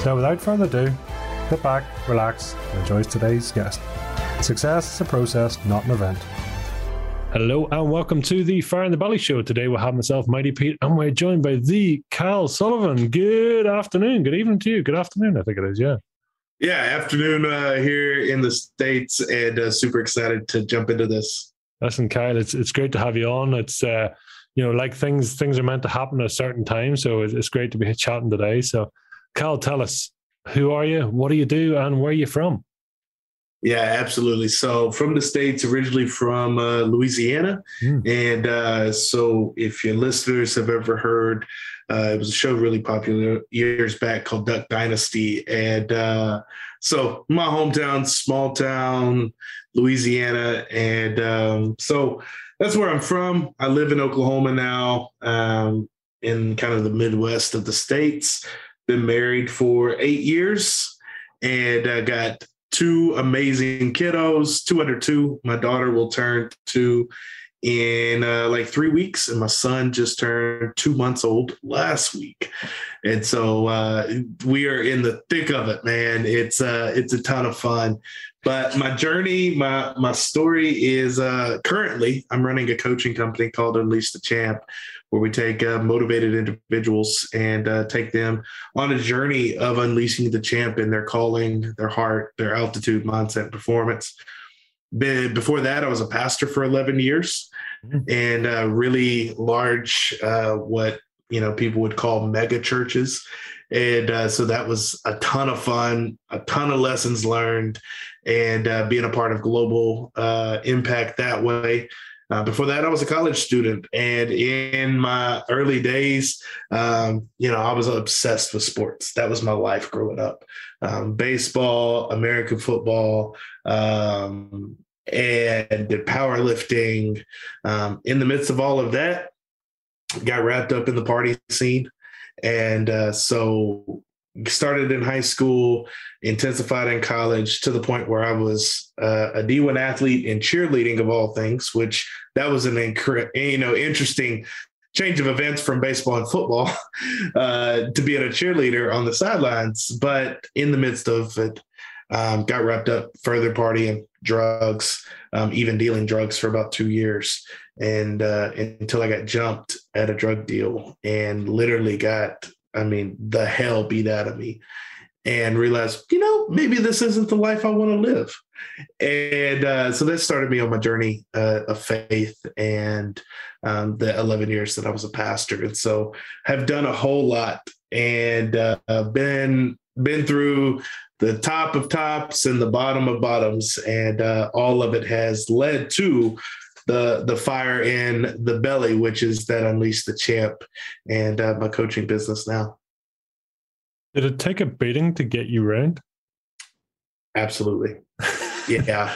So, without further ado, sit back, relax, and enjoy today's guest. Success is a process, not an event. Hello and welcome to the Fire in the Belly show. Today we have myself, Mighty Pete, and we're joined by the Kyle Sullivan. Good afternoon, good evening to you. Good afternoon, I think it is. Yeah. Yeah, afternoon uh, here in the states, and uh, super excited to jump into this. Listen, Kyle, it's it's great to have you on. It's uh, you know like things things are meant to happen at a certain time, so it's, it's great to be chatting today. So Cal, tell us who are you, what do you do, and where are you from? Yeah, absolutely. So from the states, originally from uh, Louisiana, mm. and uh, so if your listeners have ever heard, uh, it was a show really popular years back called Duck Dynasty, and uh, so my hometown, small town, Louisiana, and um, so that's where I'm from. I live in Oklahoma now, um, in kind of the Midwest of the states been married for eight years and I got two amazing kiddos, two under two. My daughter will turn two in uh, like three weeks, and my son just turned two months old last week. And so uh, we are in the thick of it, man. It's uh, it's a ton of fun. But my journey, my my story is uh, currently I'm running a coaching company called Unleash the Champ, where we take uh, motivated individuals and uh, take them on a journey of unleashing the champ in their calling, their heart, their altitude, mindset, performance. Before that, I was a pastor for 11 years mm-hmm. and uh, really large, uh, what you know people would call mega churches. And uh, so that was a ton of fun, a ton of lessons learned, and uh, being a part of global impact that way. Uh, before that, I was a college student, and in my early days, um, you know, I was obsessed with sports. That was my life growing up: um, baseball, American football, um, and did powerlifting. Um, in the midst of all of that, got wrapped up in the party scene, and uh, so started in high school, intensified in college to the point where I was uh, a D1 athlete in cheerleading of all things, which that was an you know interesting change of events from baseball and football uh, to being a cheerleader on the sidelines. But in the midst of it, um, got wrapped up further partying, drugs, um, even dealing drugs for about two years, and uh, until I got jumped at a drug deal and literally got I mean, the hell beat out of me and realized, you know, maybe this isn't the life I want to live. And uh, so that started me on my journey uh, of faith and um, the 11 years that I was a pastor. And so have done a whole lot and uh, been been through the top of tops and the bottom of bottoms, and uh, all of it has led to the the fire in the belly, which is that unleash the champ, and uh, my coaching business now. Did it take a beating to get you ranked? Absolutely. yeah.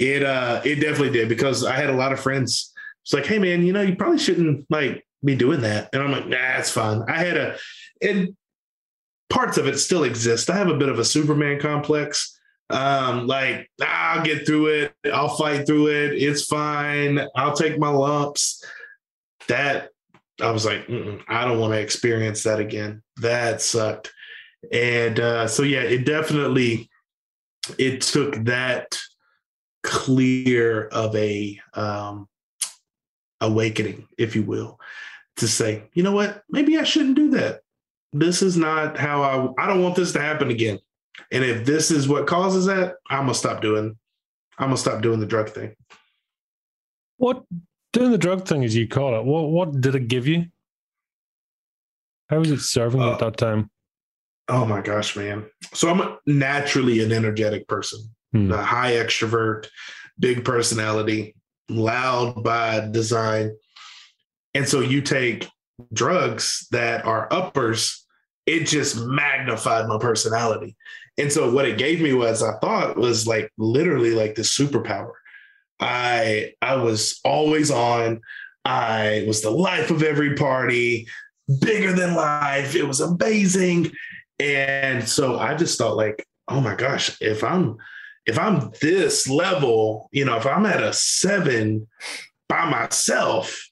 it uh it definitely did because I had a lot of friends. It's like, hey man, you know, you probably shouldn't like be doing that. And I'm like, nah, it's fine. I had a and parts of it still exist. I have a bit of a Superman complex um, like I'll get through it. I'll fight through it. It's fine. I'll take my lumps. That I was like, I don't want to experience that again. That sucked. And uh, so yeah, it definitely it took that clear of a um, awakening, if you will, to say, you know what, maybe I shouldn't do that. This is not how I. I don't want this to happen again. And if this is what causes that, I'm gonna stop doing. I'm gonna stop doing the drug thing. What doing the drug thing, as you call it? What what did it give you? How was it serving uh, at that time? Oh my gosh, man! So I'm naturally an energetic person, hmm. a high extrovert, big personality, loud by design, and so you take drugs that are uppers it just magnified my personality. And so what it gave me was I thought was like literally like the superpower. I I was always on. I was the life of every party, bigger than life. It was amazing. And so I just thought like, oh my gosh, if I'm if I'm this level, you know, if I'm at a seven by myself,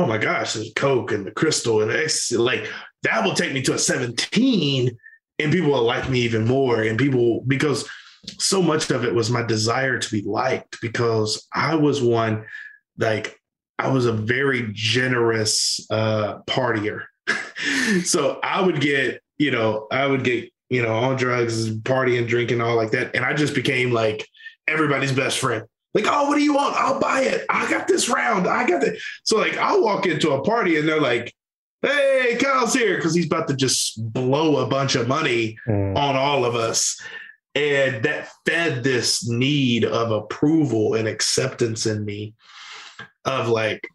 oh my gosh, there's Coke and the crystal and X, like that will take me to a 17 and people will like me even more. And people, because so much of it was my desire to be liked because I was one, like, I was a very generous uh, partier. so I would get, you know, I would get, you know, on drugs, partying, drinking, all like that. And I just became like everybody's best friend. Like, oh, what do you want? I'll buy it. I got this round. I got it. So like I'll walk into a party and they're like, hey, Kyle's here because he's about to just blow a bunch of money mm. on all of us. And that fed this need of approval and acceptance in me of like,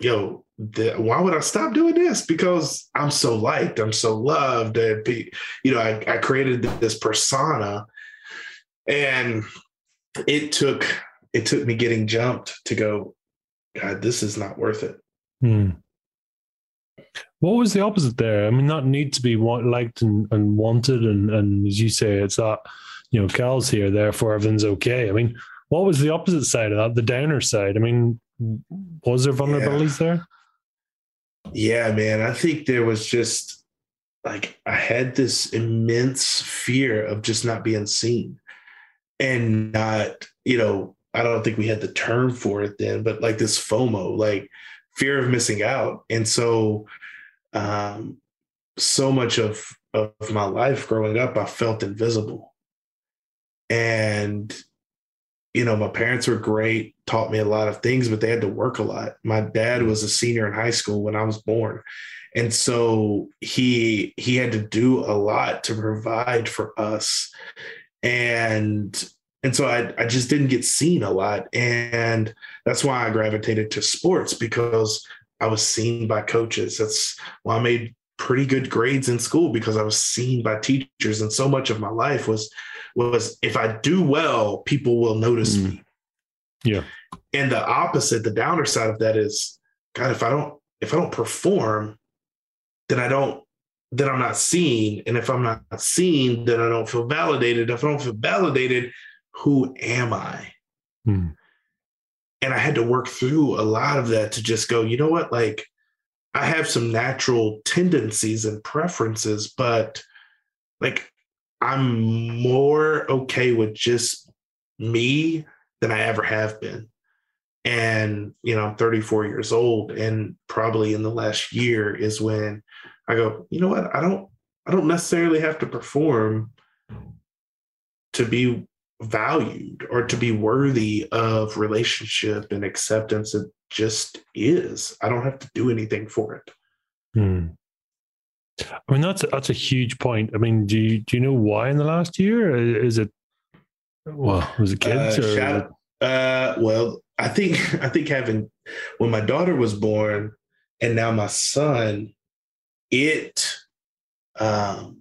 yo, the, why would I stop doing this? Because I'm so liked, I'm so loved. And, you know, I, I created this persona and it took it took me getting jumped to go, God, this is not worth it. Hmm. What was the opposite there? I mean, not need to be liked and, and wanted, and, and as you say, it's that you know, Cal's here, therefore everything's okay. I mean, what was the opposite side of that? The downer side. I mean, was there vulnerabilities yeah. there? Yeah, man. I think there was just like I had this immense fear of just not being seen and not, you know, I don't think we had the term for it then, but like this FOMO, like fear of missing out. And so um, so much of, of my life growing up, I felt invisible. And, you know, my parents were great, taught me a lot of things, but they had to work a lot. My dad was a senior in high school when I was born. And so he he had to do a lot to provide for us. And and so I, I just didn't get seen a lot. And that's why I gravitated to sports because I was seen by coaches. That's why I made pretty good grades in school because I was seen by teachers. And so much of my life was was if I do well, people will notice mm. me. Yeah. And the opposite, the downer side of that is, God, if I don't if I don't perform, then I don't then I'm not seen. And if I'm not seen, then I don't feel validated. If I don't feel validated, who am I? Mm and I had to work through a lot of that to just go, you know what? Like, I have some natural tendencies and preferences, but like, I'm more okay with just me than I ever have been. And, you know, I'm 34 years old. And probably in the last year is when I go, you know what? I don't, I don't necessarily have to perform to be valued or to be worthy of relationship and acceptance. It just is. I don't have to do anything for it. Hmm. I mean, that's that's a huge point. I mean, do you do you know why in the last year? Is it well, was it kids? Uh, shout, uh, well, I think I think having when my daughter was born and now my son, it um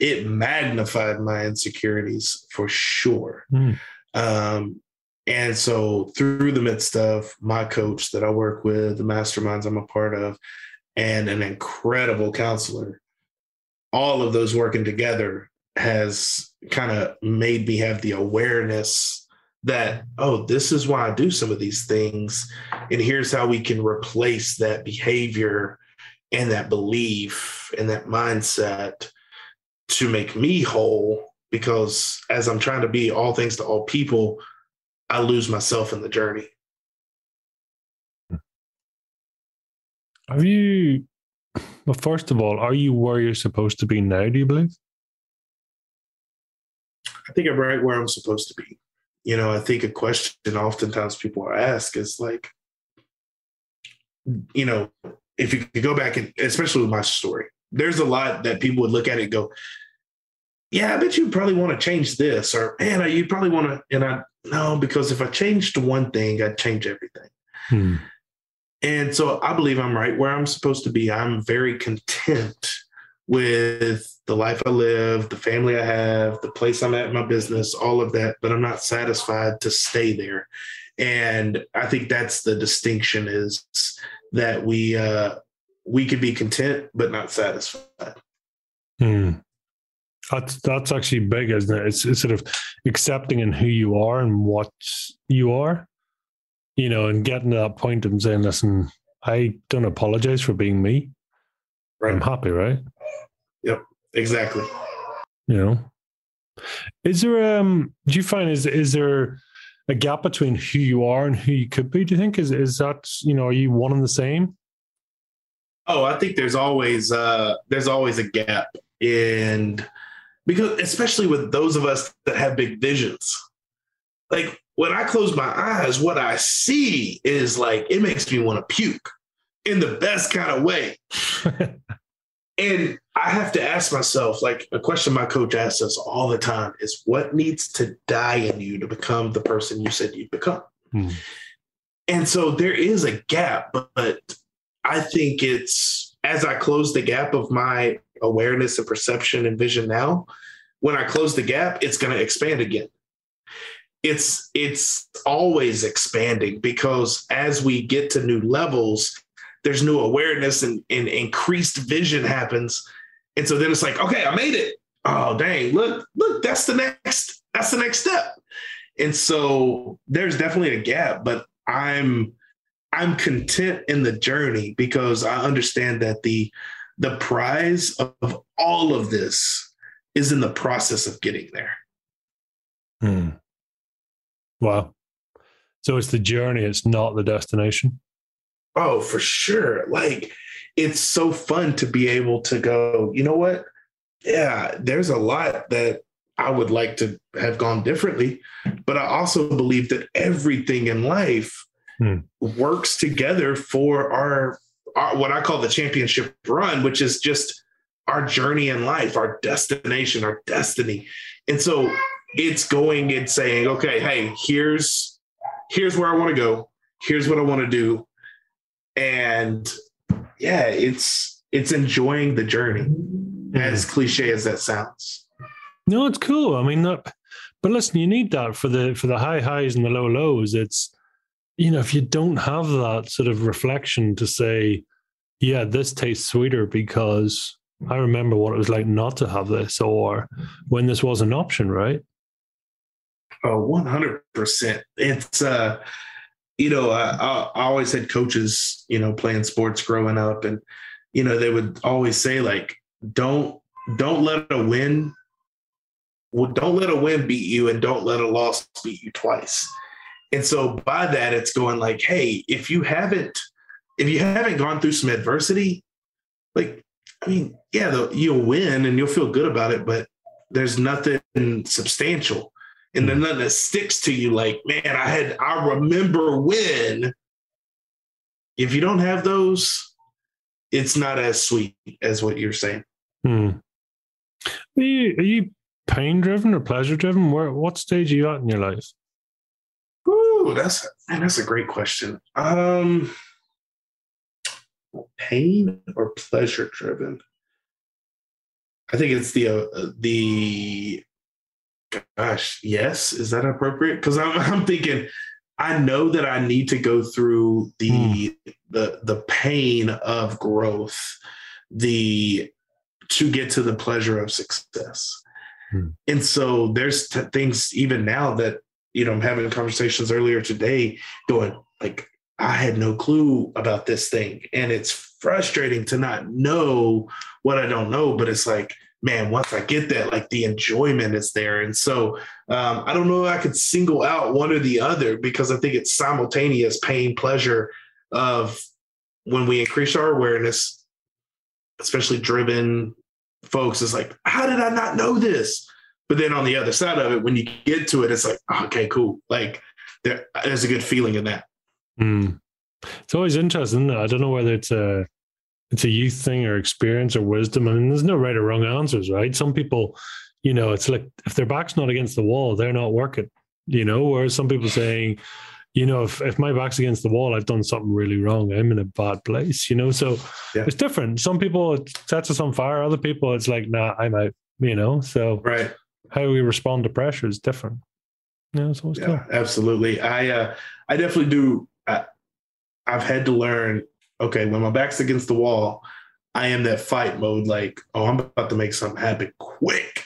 it magnified my insecurities for sure. Mm. Um, and so, through the midst of my coach that I work with, the masterminds I'm a part of, and an incredible counselor, all of those working together has kind of made me have the awareness that, oh, this is why I do some of these things. And here's how we can replace that behavior and that belief and that mindset to make me whole because as I'm trying to be all things to all people, I lose myself in the journey. Have you, well, first of all, are you where you're supposed to be now, do you believe? I think I'm right where I'm supposed to be. You know, I think a question oftentimes people are asked is like, you know, if you could go back and especially with my story, there's a lot that people would look at it and go, yeah, I bet you probably want to change this, or man, you probably want to. And I no, because if I changed one thing, I'd change everything. Hmm. And so I believe I'm right where I'm supposed to be. I'm very content with the life I live, the family I have, the place I'm at, my business, all of that, but I'm not satisfied to stay there. And I think that's the distinction is that we uh, we could be content but not satisfied. Hmm. That's that's actually big, isn't it? It's, it's sort of accepting in who you are and what you are, you know, and getting to that point and saying, "Listen, I don't apologize for being me. Right. I'm happy, right?" Yep, exactly. You know, is there um? Do you find is is there a gap between who you are and who you could be? Do you think is is that you know are you one and the same? Oh, I think there's always uh there's always a gap and because especially with those of us that have big visions. Like when I close my eyes, what I see is like it makes me want to puke in the best kind of way. and I have to ask myself, like a question my coach asks us all the time is what needs to die in you to become the person you said you'd become? Hmm. And so there is a gap, but I think it's as I close the gap of my awareness and perception and vision now, when I close the gap, it's going to expand again. It's it's always expanding because as we get to new levels, there's new awareness and, and increased vision happens. And so then it's like, okay, I made it. Oh dang, look, look, that's the next, that's the next step. And so there's definitely a gap, but I'm I'm content in the journey because I understand that the the prize of all of this is in the process of getting there. Hmm. Wow. So it's the journey, it's not the destination. Oh, for sure. Like it's so fun to be able to go, you know what? Yeah, there's a lot that I would like to have gone differently. But I also believe that everything in life hmm. works together for our, our what I call the championship run, which is just our journey in life, our destination, our destiny. And so it's going and saying, okay, hey, here's here's where I want to go. Here's what I want to do. And yeah, it's it's enjoying the journey, mm-hmm. as cliche as that sounds. No, it's cool. I mean, not, but listen, you need that for the for the high highs and the low lows. It's you know, if you don't have that sort of reflection to say, yeah, this tastes sweeter because I remember what it was like not to have this or when this was an option, right? Oh, 100%. It's, uh, you know, I, I always had coaches, you know, playing sports growing up, and, you know, they would always say, like, don't, don't let a win, well, don't let a win beat you and don't let a loss beat you twice. And so by that, it's going like, hey, if you haven't, if you haven't gone through some adversity, like, I mean, yeah, you'll win and you'll feel good about it, but there's nothing substantial. And then nothing that sticks to you like, man, I had, I remember when. If you don't have those, it's not as sweet as what you're saying. Hmm. Are you, are you pain driven or pleasure driven? Where, what stage are you at in your life? Ooh, that's man, that's a great question. Um, pain or pleasure driven? I think it's the uh, the gosh, yes, is that appropriate? Because I'm I'm thinking I know that I need to go through the mm. the the pain of growth, the to get to the pleasure of success. Mm. And so there's t- things even now that you know, I'm having conversations earlier today going like, I had no clue about this thing. And it's frustrating to not know what I don't know, but it's like, man, once I get that, like the enjoyment is there. And so um, I don't know if I could single out one or the other because I think it's simultaneous pain, pleasure of when we increase our awareness, especially driven folks, is like, how did I not know this? But then on the other side of it, when you get to it, it's like, oh, okay, cool. Like there, there's a good feeling in that. Mm. It's always interesting. I don't know whether it's a it's a youth thing or experience or wisdom. I mean, there's no right or wrong answers, right? Some people, you know, it's like if their back's not against the wall, they're not working. You know, whereas some people saying, you know, if, if my back's against the wall, I've done something really wrong. I'm in a bad place, you know. So yeah. it's different. Some people it sets us on fire. Other people, it's like, nah, I'm out. You know. So right, how we respond to pressure is different. Yeah, it's always yeah, cool. absolutely. I uh, I definitely do. I, I've had to learn. Okay, when my back's against the wall, I am that fight mode. Like, oh, I'm about to make something happen quick.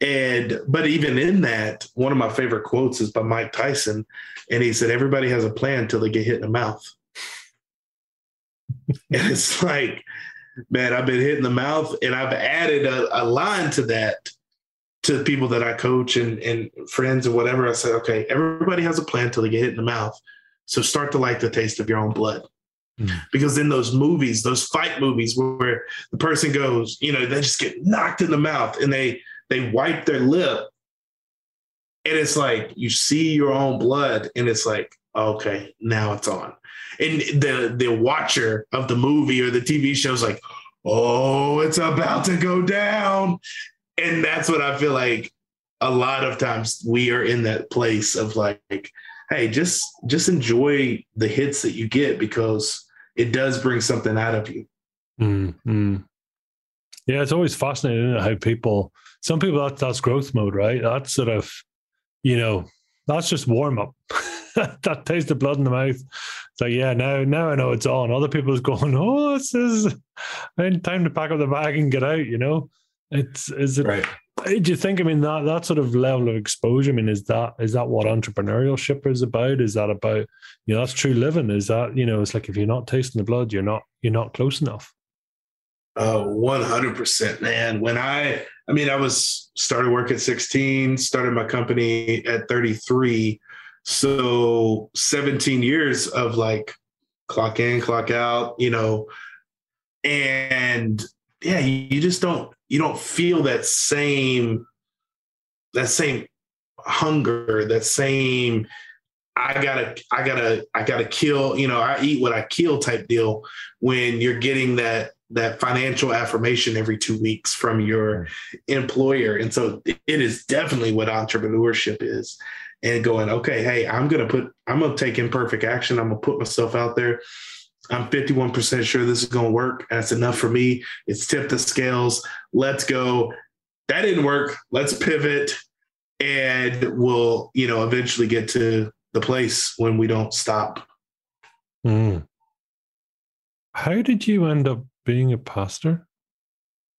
And but even in that, one of my favorite quotes is by Mike Tyson, and he said, "Everybody has a plan until they get hit in the mouth." and it's like, man, I've been hit in the mouth, and I've added a, a line to that to people that I coach and, and friends and whatever. I said, okay, everybody has a plan until they get hit in the mouth. So start to like the taste of your own blood. Because in those movies, those fight movies where the person goes, you know, they just get knocked in the mouth and they they wipe their lip. And it's like you see your own blood, and it's like, okay, now it's on. And the the watcher of the movie or the TV show is like, oh, it's about to go down. And that's what I feel like a lot of times we are in that place of like, hey, just just enjoy the hits that you get because it does bring something out of you. Mm-hmm. Yeah, it's always fascinating how people some people that that's growth mode, right? That's sort of, you know, that's just warm up. that taste of blood in the mouth. So yeah, now now I know it's on. Other people's going, oh, this is time to pack up the bag and get out. You know, it's is it. Right. Do you think? I mean, that that sort of level of exposure. I mean, is that is that what entrepreneurship is about? Is that about you know that's true living? Is that you know it's like if you're not tasting the blood, you're not you're not close enough. Oh, 100%, man. When I, I mean, I was started work at 16, started my company at 33. So 17 years of like clock in, clock out, you know, and yeah, you just don't, you don't feel that same, that same hunger, that same, I gotta, I gotta, I gotta kill, you know, I eat what I kill type deal when you're getting that that financial affirmation every two weeks from your employer. And so it is definitely what entrepreneurship is. And going, okay, hey, I'm gonna put, I'm gonna take imperfect action. I'm gonna put myself out there. I'm 51% sure this is gonna work. That's enough for me. It's tipped the scales. Let's go. That didn't work. Let's pivot. And we'll, you know, eventually get to the place when we don't stop. Mm. How did you end up being a pastor?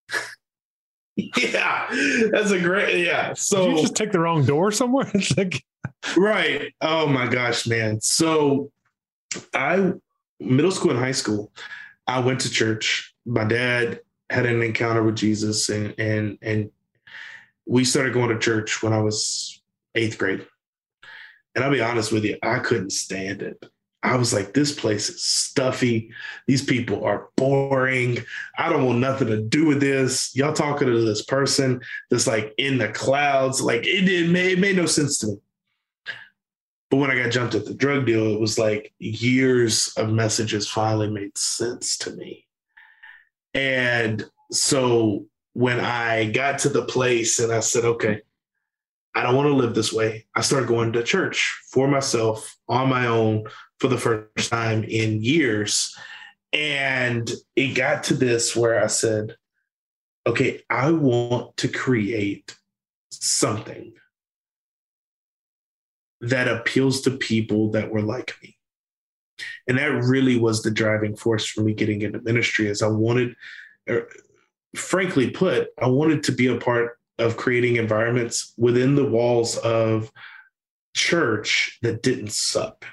yeah, that's a great yeah. So Did you just take the wrong door somewhere. It's like right. Oh my gosh, man. So I middle school and high school, I went to church. My dad had an encounter with Jesus, and and and we started going to church when I was eighth grade. And I'll be honest with you, I couldn't stand it. I was like, this place is stuffy. These people are boring. I don't want nothing to do with this. Y'all talking to this person that's like in the clouds. Like it didn't it made no sense to me. But when I got jumped at the drug deal, it was like years of messages finally made sense to me. And so when I got to the place and I said, okay, I don't want to live this way, I started going to church for myself on my own for the first time in years. And it got to this where I said, okay, I want to create something that appeals to people that were like me. And that really was the driving force for me getting into ministry as I wanted, er, frankly put, I wanted to be a part of creating environments within the walls of church that didn't suck.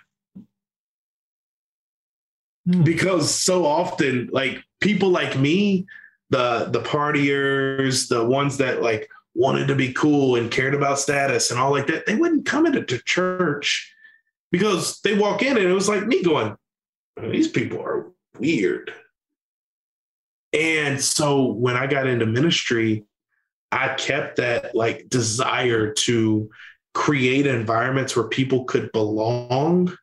Hmm. because so often like people like me the the partiers the ones that like wanted to be cool and cared about status and all like that they wouldn't come into church because they walk in and it was like me going these people are weird. And so when i got into ministry i kept that like desire to create environments where people could belong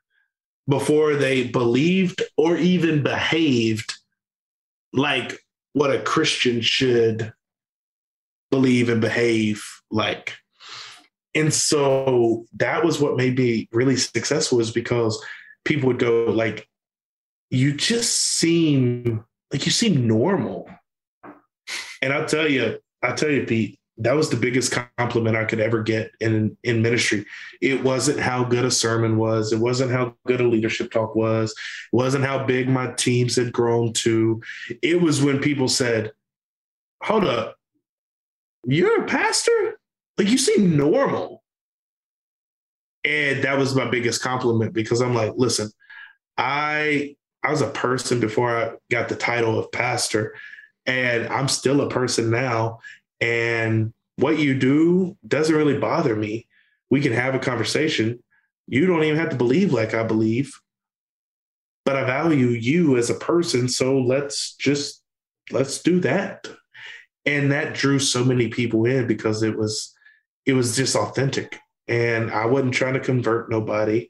before they believed or even behaved like what a Christian should believe and behave like. And so that was what made me really successful is because people would go like, you just seem like you seem normal. And I'll tell you, I'll tell you, Pete, that was the biggest compliment I could ever get in in ministry. It wasn't how good a sermon was. It wasn't how good a leadership talk was. It wasn't how big my teams had grown to. It was when people said, "Hold up, you're a pastor? Like you seem normal." And that was my biggest compliment because I'm like, listen, I I was a person before I got the title of pastor, and I'm still a person now. And what you do doesn't really bother me. We can have a conversation. You don't even have to believe like I believe, but I value you as a person. So let's just let's do that. And that drew so many people in because it was it was just authentic. And I wasn't trying to convert nobody.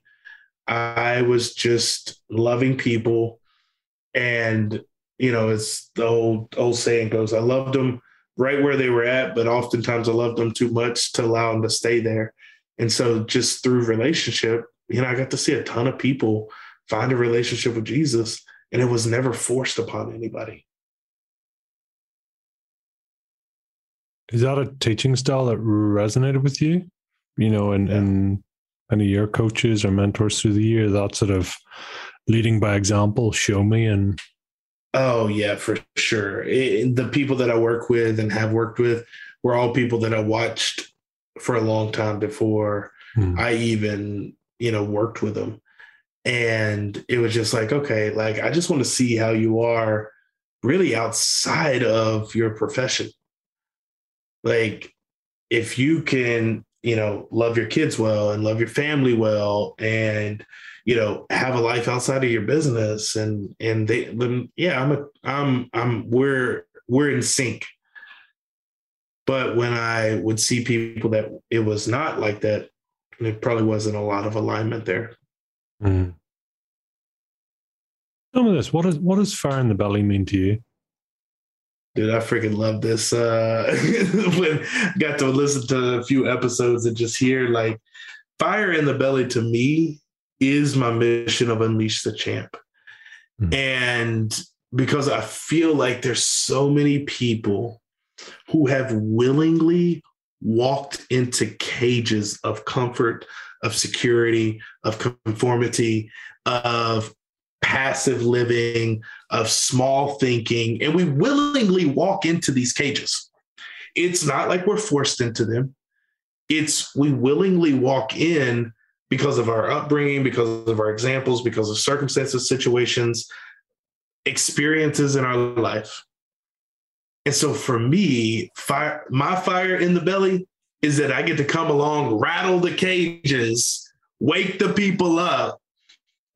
I was just loving people. And, you know, as the old old saying goes, I loved them right where they were at, but oftentimes I loved them too much to allow them to stay there. And so just through relationship, you know, I got to see a ton of people find a relationship with Jesus, and it was never forced upon anybody. Is that a teaching style that resonated with you? You know, and and any of your coaches or mentors through the year, that sort of leading by example, show me and Oh yeah, for sure. It, the people that I work with and have worked with were all people that I watched for a long time before hmm. I even, you know, worked with them. And it was just like, okay, like I just want to see how you are really outside of your profession. Like if you can, you know, love your kids well and love your family well and you know have a life outside of your business and and they then yeah i'm a i'm i'm we're we're in sync. But when i would see people that it was not like that it probably wasn't a lot of alignment there. Mm. tell me this what is what does fire in the belly mean to you Dude, I freaking love this. Uh, when got to listen to a few episodes and just hear like fire in the belly to me is my mission of Unleash the Champ. Mm-hmm. And because I feel like there's so many people who have willingly walked into cages of comfort, of security, of conformity, of passive living, of small thinking, and we willingly walk into these cages. It's not like we're forced into them. It's we willingly walk in because of our upbringing, because of our examples, because of circumstances, situations, experiences in our life. And so for me, fire, my fire in the belly is that I get to come along, rattle the cages, wake the people up,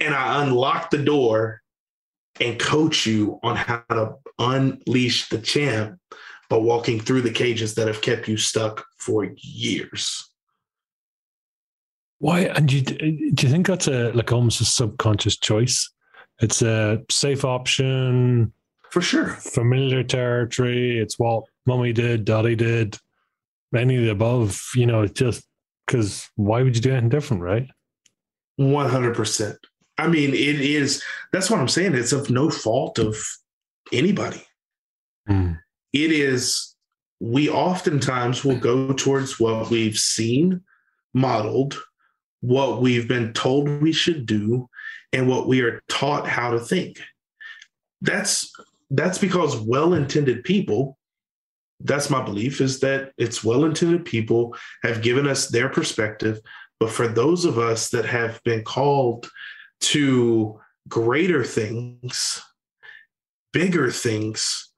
and I unlock the door and coach you on how to unleash the champ by walking through the cages that have kept you stuck for years. Why? And do you, do you think that's a like almost a subconscious choice? It's a safe option for sure. Familiar territory. It's what mommy did, daddy did, any of the above. You know, it's just because why would you do anything different, right? One hundred percent. I mean, it is. That's what I'm saying. It's of no fault of anybody. Mm. It is. We oftentimes will go towards what we've seen modeled what we've been told we should do and what we are taught how to think. That's that's because well-intended people that's my belief is that it's well-intended people have given us their perspective but for those of us that have been called to greater things bigger things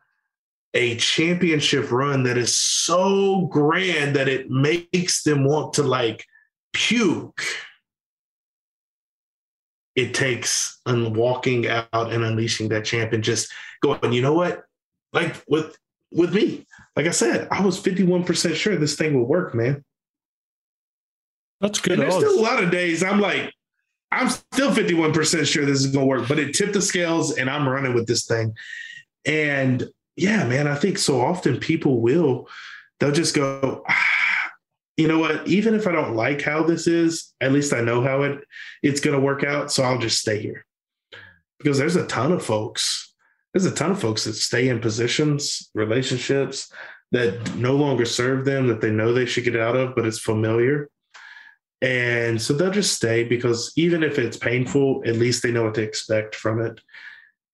a championship run that is so grand that it makes them want to like puke, it takes walking out and unleashing that champ and just going, you know what? Like with with me, like I said, I was 51% sure this thing would work, man. That's good. And there's still a lot of days I'm like, I'm still 51% sure this is gonna work, but it tipped the scales and I'm running with this thing. And yeah, man, I think so often people will, they'll just go, ah, you know what? Even if I don't like how this is, at least I know how it it's going to work out. So I'll just stay here because there's a ton of folks. There's a ton of folks that stay in positions, relationships that no longer serve them, that they know they should get out of, but it's familiar. And so they'll just stay because even if it's painful, at least they know what to expect from it.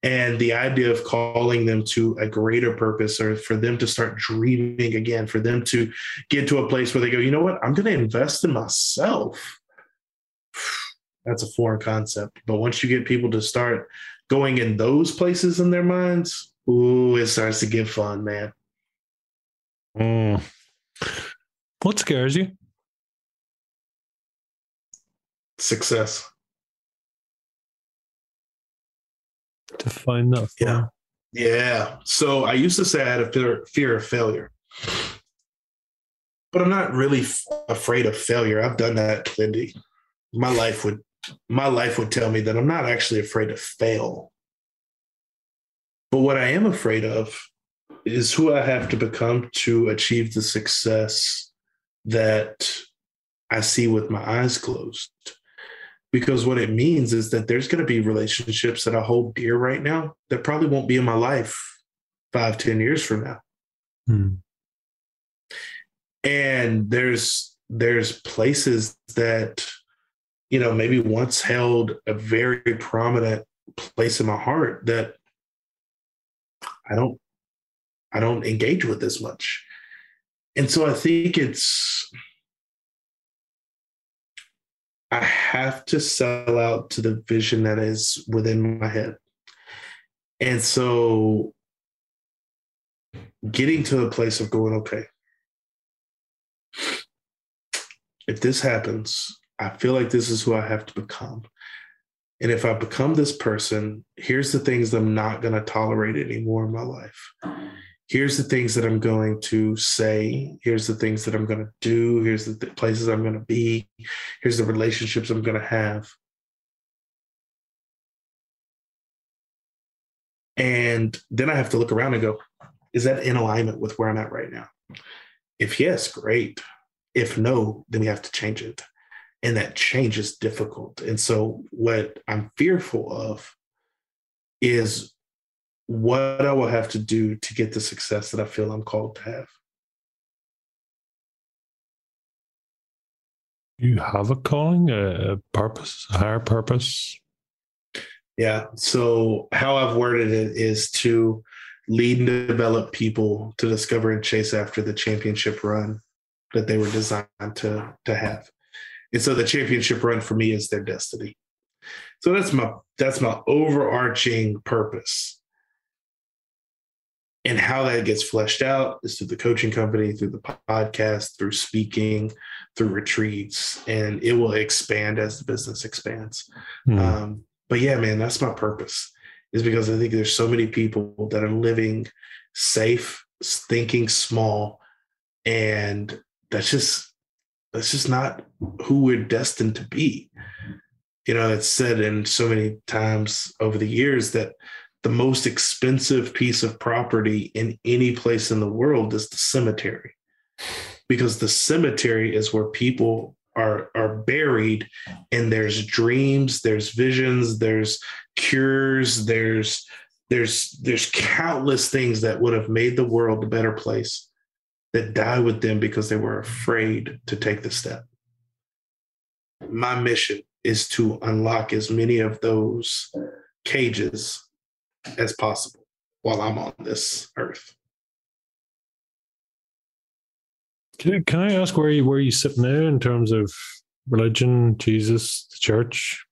And the idea of calling them to a greater purpose or for them to start dreaming again, for them to get to a place where they go, you know what, I'm going to invest in myself. That's a foreign concept. But once you get people to start going in those places in their minds, ooh, it starts to get fun, man. Mm. What scares you? Success. To find that. Yeah. Yeah. So I used to say I had a fear, fear of failure, but I'm not really f- afraid of failure. I've done that, Lindy. My life would my life would tell me that I'm not actually afraid to fail. But what I am afraid of is who I have to become to achieve the success that I see with my eyes closed. Because what it means is that there's going to be relationships that I hold dear right now that probably won't be in my life five, ten years from now. Hmm. And there's there's places that, you know, maybe once held a very prominent place in my heart that I don't I don't engage with as much. And so I think it's, I have to sell out to the vision that is within my head. And so getting to a place of going, okay, if this happens, I feel like this is who I have to become. And if I become this person, here's the things I'm not going to tolerate anymore in my life here's the things that I'm going to say. Here's the things that I'm going to do. Here's the th- places I'm going to be. Here's the relationships I'm going to have. And then I have to look around and go, is that in alignment with where I'm at right now? If yes, great. If no, then we have to change it. And that change is difficult. And so, what I'm fearful of is what I will have to do to get the success that I feel I'm called to have. You have a calling, a purpose, a higher purpose. Yeah. So, how I've worded it is to lead and develop people to discover and chase after the championship run that they were designed to, to have. And so, the championship run for me is their destiny. So that's my that's my overarching purpose and how that gets fleshed out is through the coaching company, through the podcast, through speaking, through retreats, and it will expand as the business expands. Mm. Um, but yeah, man, that's my purpose. Is because I think there's so many people that are living safe, thinking small, and that's just that's just not who we're destined to be. You know, it's said in so many times over the years that the most expensive piece of property in any place in the world is the cemetery. Because the cemetery is where people are are buried and there's dreams there's visions there's cures there's there's there's countless things that would have made the world a better place that die with them because they were afraid to take the step. My mission is to unlock as many of those cages as possible while I'm on this earth. Can, can I ask where you where you sit now in terms of religion, Jesus, the church?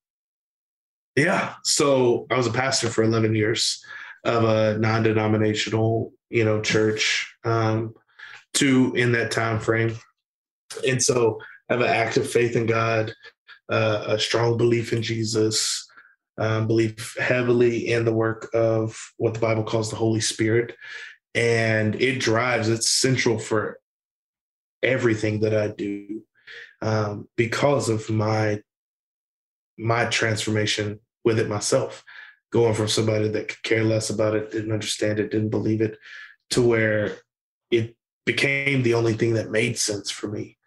Yeah. So I was a pastor for 11 years of a non-denominational, you know, church. Um, two in that time frame, and so I have an active faith in God, uh, a strong belief in Jesus, um, believe heavily in the work of what the Bible calls the Holy Spirit. And it drives, it's central for everything that I do um, because of my my transformation with it myself going from somebody that could care less about it didn't understand it didn't believe it to where it became the only thing that made sense for me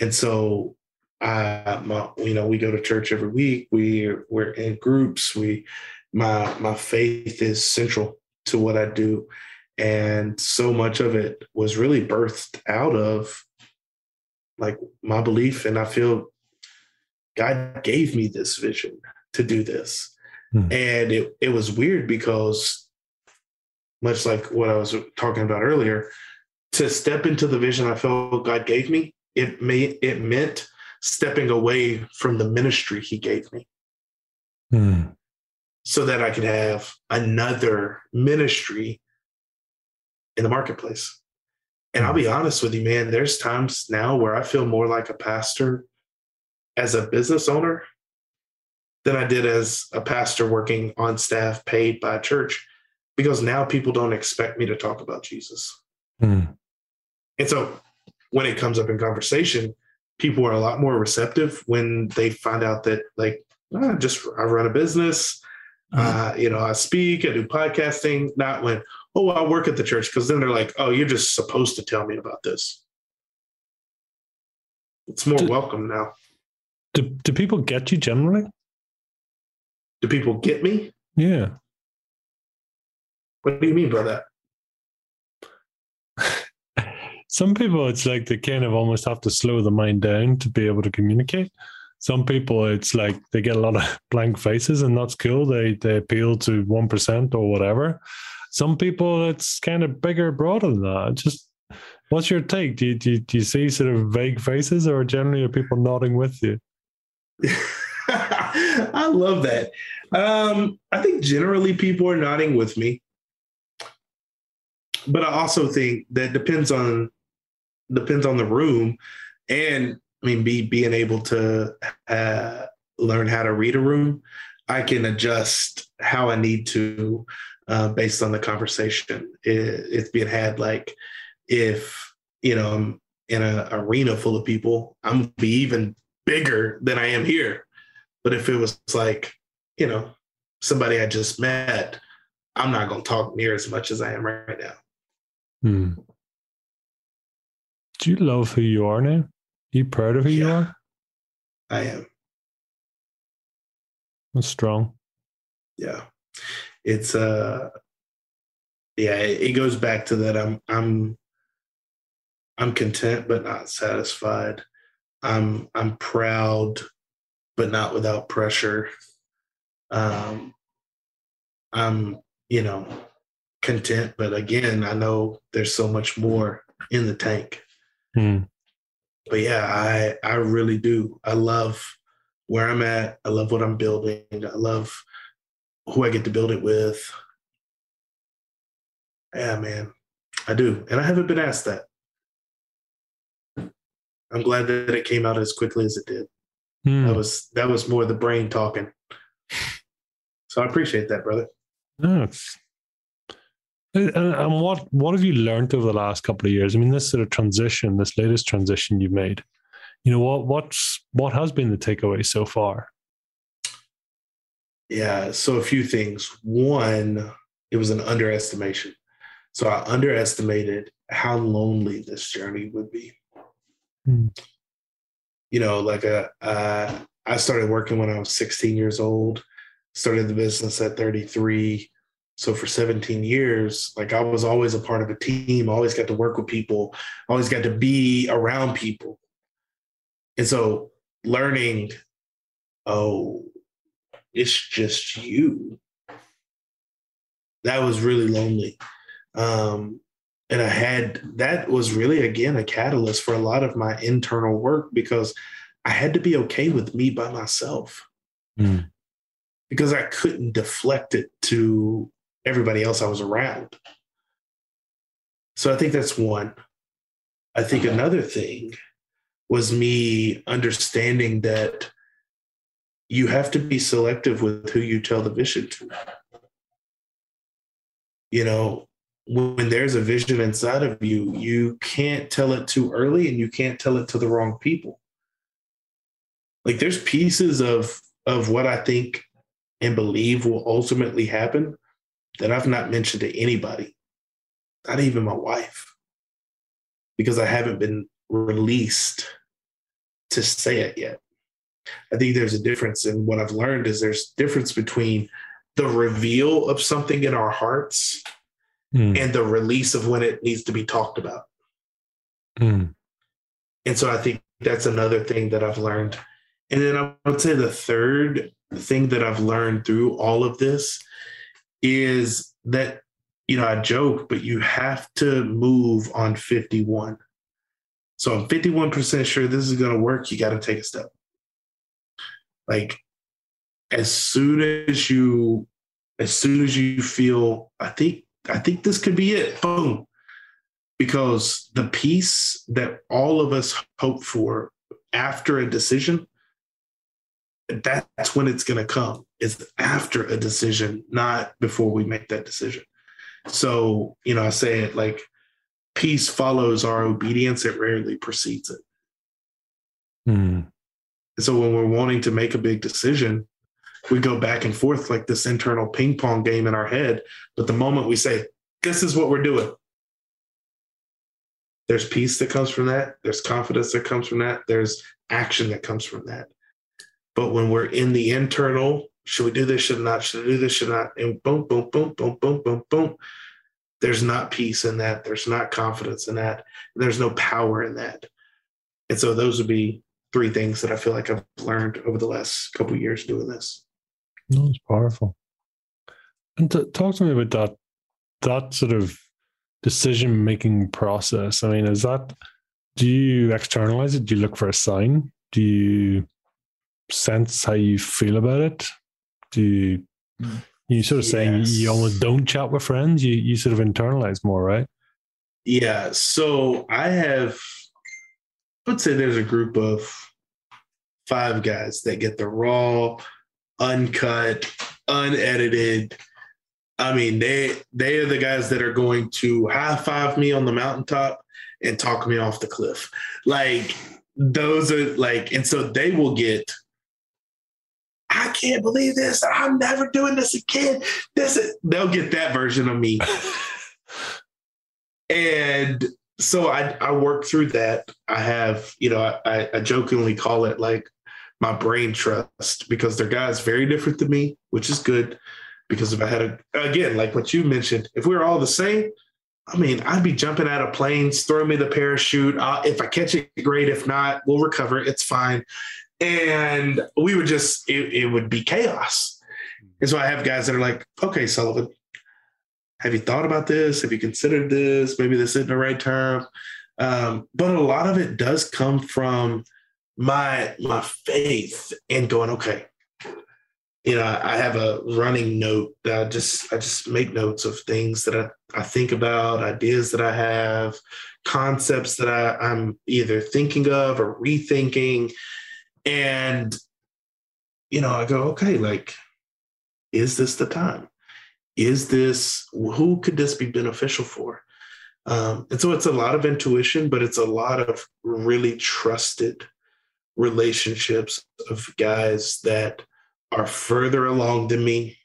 and so I, my, you know, we go to church every week. We we're in groups. We, my my faith is central to what I do, and so much of it was really birthed out of like my belief, and I feel God gave me this vision to do this, hmm. and it it was weird because much like what I was talking about earlier, to step into the vision I felt God gave me, it may it meant stepping away from the ministry he gave me mm. so that I could have another ministry in the marketplace. And I'll be hmm. honest with you, man, there's times now where I feel more like a pastor as a business owner than I did as a pastor working on staff paid by a church because now people don't expect me to talk about Jesus. Mm. And so when it comes up in conversation, people are a lot more receptive when they find out that like oh, just I run a business, mm-hmm. uh, you know, I speak, I do podcasting. Not when oh I work at the church because then they're like oh you're just supposed to tell me about this. It's more do, welcome now. Do do people get you generally? Do people get me? Yeah. What do you mean by that? Some people it's like they kind of almost have to slow the mind down to be able to communicate. Some people it's like they get a lot of blank faces and that's cool. They they appeal to 1% or whatever. Some people it's kind of bigger broader than that. Just what's your take? Do you, do you, do you see sort of vague faces or generally are people nodding with you? I love that. Um, i think generally people are nodding with me. But i also think that depends on depends on the room and i mean be being able to uh, learn how to read a room i can adjust how i need to uh, based on the conversation it, it's being had. Like if you know i'm in an arena full of people i'm gonna be even bigger than i am here. But if it was like you know somebody i just met i'm not going to talk near as much as i am right now. Hmm. Do you love who you are now? Are you proud of who yeah, you are? I am. That's strong. Yeah. It's uh yeah, it, goes back to that I'm I'm I'm content but not satisfied. I'm I'm proud but not without pressure. Um I'm, you know, content, but again, I know there's so much more in the tank. Mm. But yeah, I I really do. I love where I'm at. I love what I'm building. I love who I get to build it with. Yeah, man, I do, and I haven't been asked that. I'm glad that it came out as quickly as it did. Mm. That was that was more the brain talking. So I appreciate that, brother. No, and what what have you learned over the last couple of years? I mean, this sort of transition, this latest transition you've made. You know what what's what has been the takeaway so far? Yeah, so a few things. One, it was an underestimation. So I underestimated how lonely this journey would be. Hmm. You know, like a, uh, uh, I started working when I was 16 years old. Started the business at 33 so for 17 years, like I was always a part of a team, always got to work with people, always got to be around people. And so learning, oh, it's just you. That was really lonely. Um, and I had that was really again a catalyst for a lot of my internal work because I had to be okay with me by myself. Mm. Because I couldn't deflect it to everybody else I was around. So I think that's one. I think another thing was me understanding that you have to be selective with who you tell the vision to. You know, when there's a vision inside of you, you can't tell it too early and you can't tell it to the wrong people. Like there's pieces of of what I think and believe will ultimately happen that I've not mentioned to anybody, not even my wife, because I haven't been released to say it yet. I think there's a difference. And what I've learned is there's difference between the reveal of something in our hearts mm. and the release of when it needs to be talked about. Mm. And so I think that's another thing that I've learned. And then I would say the third thing that I've learned through all of this is that, you know, I joke, but you have to move on 51. So I'm 51% sure this is going to work. You got to take a step. Like, as soon as you, as soon as you feel, I think, I think this could be it. Boom. Because the peace that all of us hope for after a decision that's when it's going to come is after a decision not before we make that decision. So you know i say it like peace follows our obedience it rarely precedes it. Mm. and so when we're wanting to make a big decision we go back and forth like this internal ping pong game in our head. But the moment we say this is what we're doing there's peace that comes from that there's confidence that comes from that there's action that comes from that. But when we're in the internal, should we do this? Should not? Should I do this? Should not? And boom, boom, boom, boom, boom, boom, boom. There's not peace in that. There's not confidence in that. There's no power in that. And so those would be three things that I feel like I've learned over the last couple years doing this. It's powerful. And to, talk to me about that that sort of decision making process. I mean, is that do you externalize it? Do you look for a sign? Do you sense how you feel about it? Do you, you sort of yes. saying you almost don't chat with friends? You you sort of internalize more, right? Yeah. So I have, let's say there's a group of five guys that get the raw, uncut, unedited. I mean, they they are the guys that are going to high five me on the mountaintop and talk me off the cliff. Like those are like, and so they will get I can't believe this. I'm never doing this again. This is, they'll get that version of me. and so I, I work through that. I have, you know, I, I jokingly call it like my brain trust because they're guys very different than me, which is good. Because if I had a, again, like what you mentioned, if we were all the same, I mean, I'd be jumping out of planes, throwing me the parachute. Uh, if I catch it, great. If not, we'll recover. It's fine and we would just it, it would be chaos. And so I have guys that are like, okay, Sullivan, have you thought about this? Have you considered this? Maybe this isn't the right term. Um, but a lot of it does come from my my faith and going, okay, you know, I have a running note that I just I just make notes of things that I, I think about, ideas that I have, concepts that I, I'm either thinking of or rethinking. And, you know, I go, okay, like, is this the time? Is this, who could this be beneficial for? Um, and so it's a lot of intuition, but it's a lot of really trusted relationships of guys that are further along than me,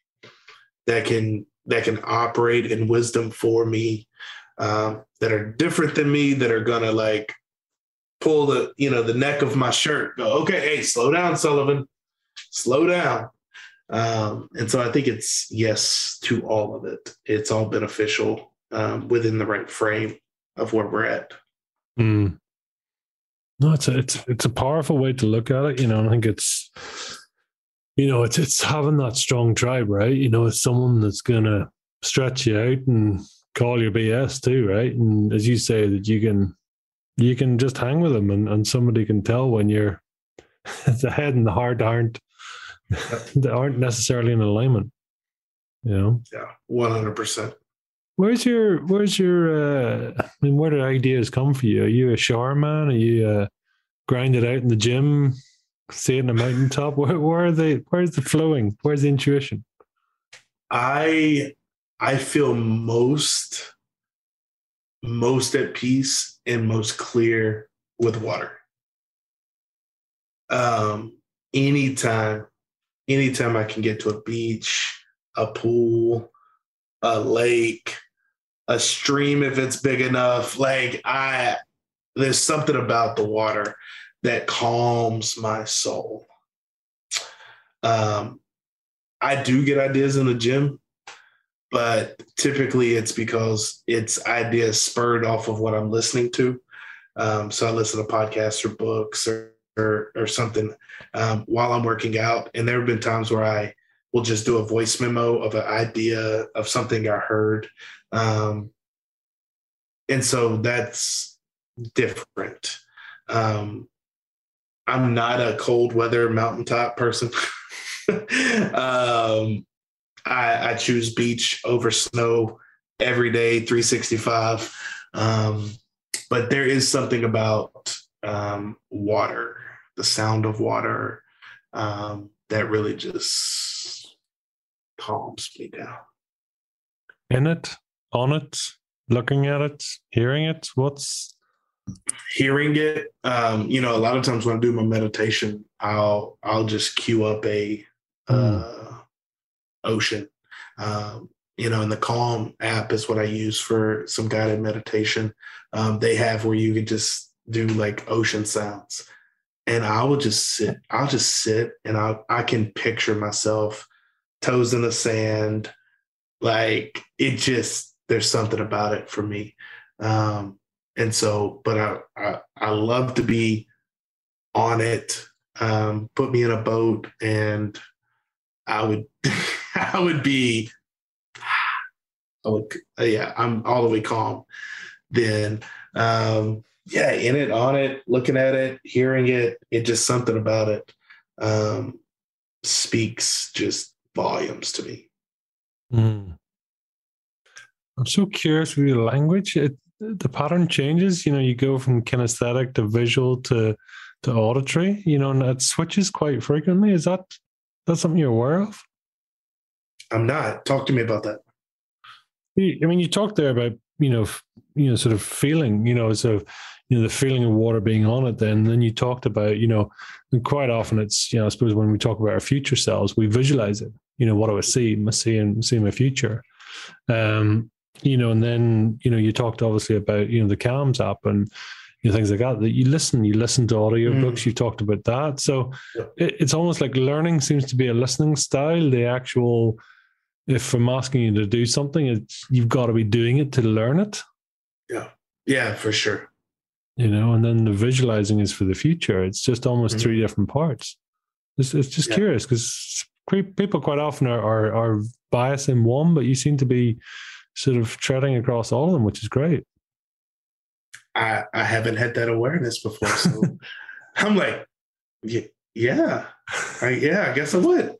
that can that can operate in wisdom for me, um, that are different than me, that are gonna like pull the you know the neck of my shirt. Go, okay, hey, slow down, Sullivan, slow down. Um, and so I think it's yes to all of it. It's all beneficial um, within the right frame of where we're at. Mm. No, it's a, it's it's a powerful way to look at it. You know, I think it's you know it's it's having that strong tribe, right? You know, it's someone that's gonna stretch you out and call your BS too, right? And as you say, that you can you can just hang with them and, and somebody can tell when you're the head and the heart aren't they aren't necessarily in alignment you know? Yeah 100% where's your where's your uh i mean where did ideas come for you? Are you a shower man? Are you uh grinded out in the gym seeing the mountaintop? Where, where are they where's the flowing? Where's the intuition? I i feel most most at peace and most clear with water. Um, anytime, anytime I can get to a beach, a pool, a lake, a stream if it's big enough, like I there's something about the water that calms my soul. Um, I do get ideas in the gym, but typically it's because it's ideas spurred off of what I'm listening to. Um, so I listen to podcasts or books or or, or something um, while I'm working out, and there have been times where I will just do a voice memo of an idea of something I heard, um, and so that's different. Um, I'm not a cold weather mountaintop person. um, I, I, choose beach over snow every day, 365. Um, but there is something about um, water, the sound of water, um, that really just calms me down. In it, on it, looking at it, hearing it. What's hearing it? Um, you know, a lot of times when I do my meditation, I'll I'll just cue up a uh, ocean. Um, you know, and the Calm app is what I use for some guided meditation. Um, they have where you can just do like ocean sounds, and I will just sit. I'll just sit, and I I can picture myself toes in the sand. Like it just there's something about it for me. Um, and so, but I, I I love to be on it. Um, put me in a boat and I would I would be I would yeah, I'm all the way calm. Then um yeah, in it, on it, looking at it, hearing it, it just something about it um speaks just volumes to me. Mm. I'm so curious with your language. It, the pattern changes. You know, you go from kinesthetic to visual to to auditory. You know, and it switches quite frequently. Is that that's something you're aware of? I'm not. Talk to me about that. I mean, you talked there about you know, you know, sort of feeling, you know, so you know the feeling of water being on it. Then, then you talked about, you know, and quite often it's, you know, I suppose when we talk about our future selves, we visualize it. You know, what do I see? I see and see my future. Um, you know, and then you know, you talked obviously about you know the Calms app and you know, things like that. That you listen, you listen to audio mm. books. You talked about that, so yeah. it, it's almost like learning seems to be a listening style. The actual, if I'm asking you to do something, it's you've got to be doing it to learn it. Yeah, yeah, for sure. You know, and then the visualizing is for the future. It's just almost mm-hmm. three different parts. It's, it's just yeah. curious because people quite often are, are are biased in one, but you seem to be sort of treading across all of them, which is great. I, I haven't had that awareness before. So I'm like, yeah, yeah, I, yeah, I guess I would.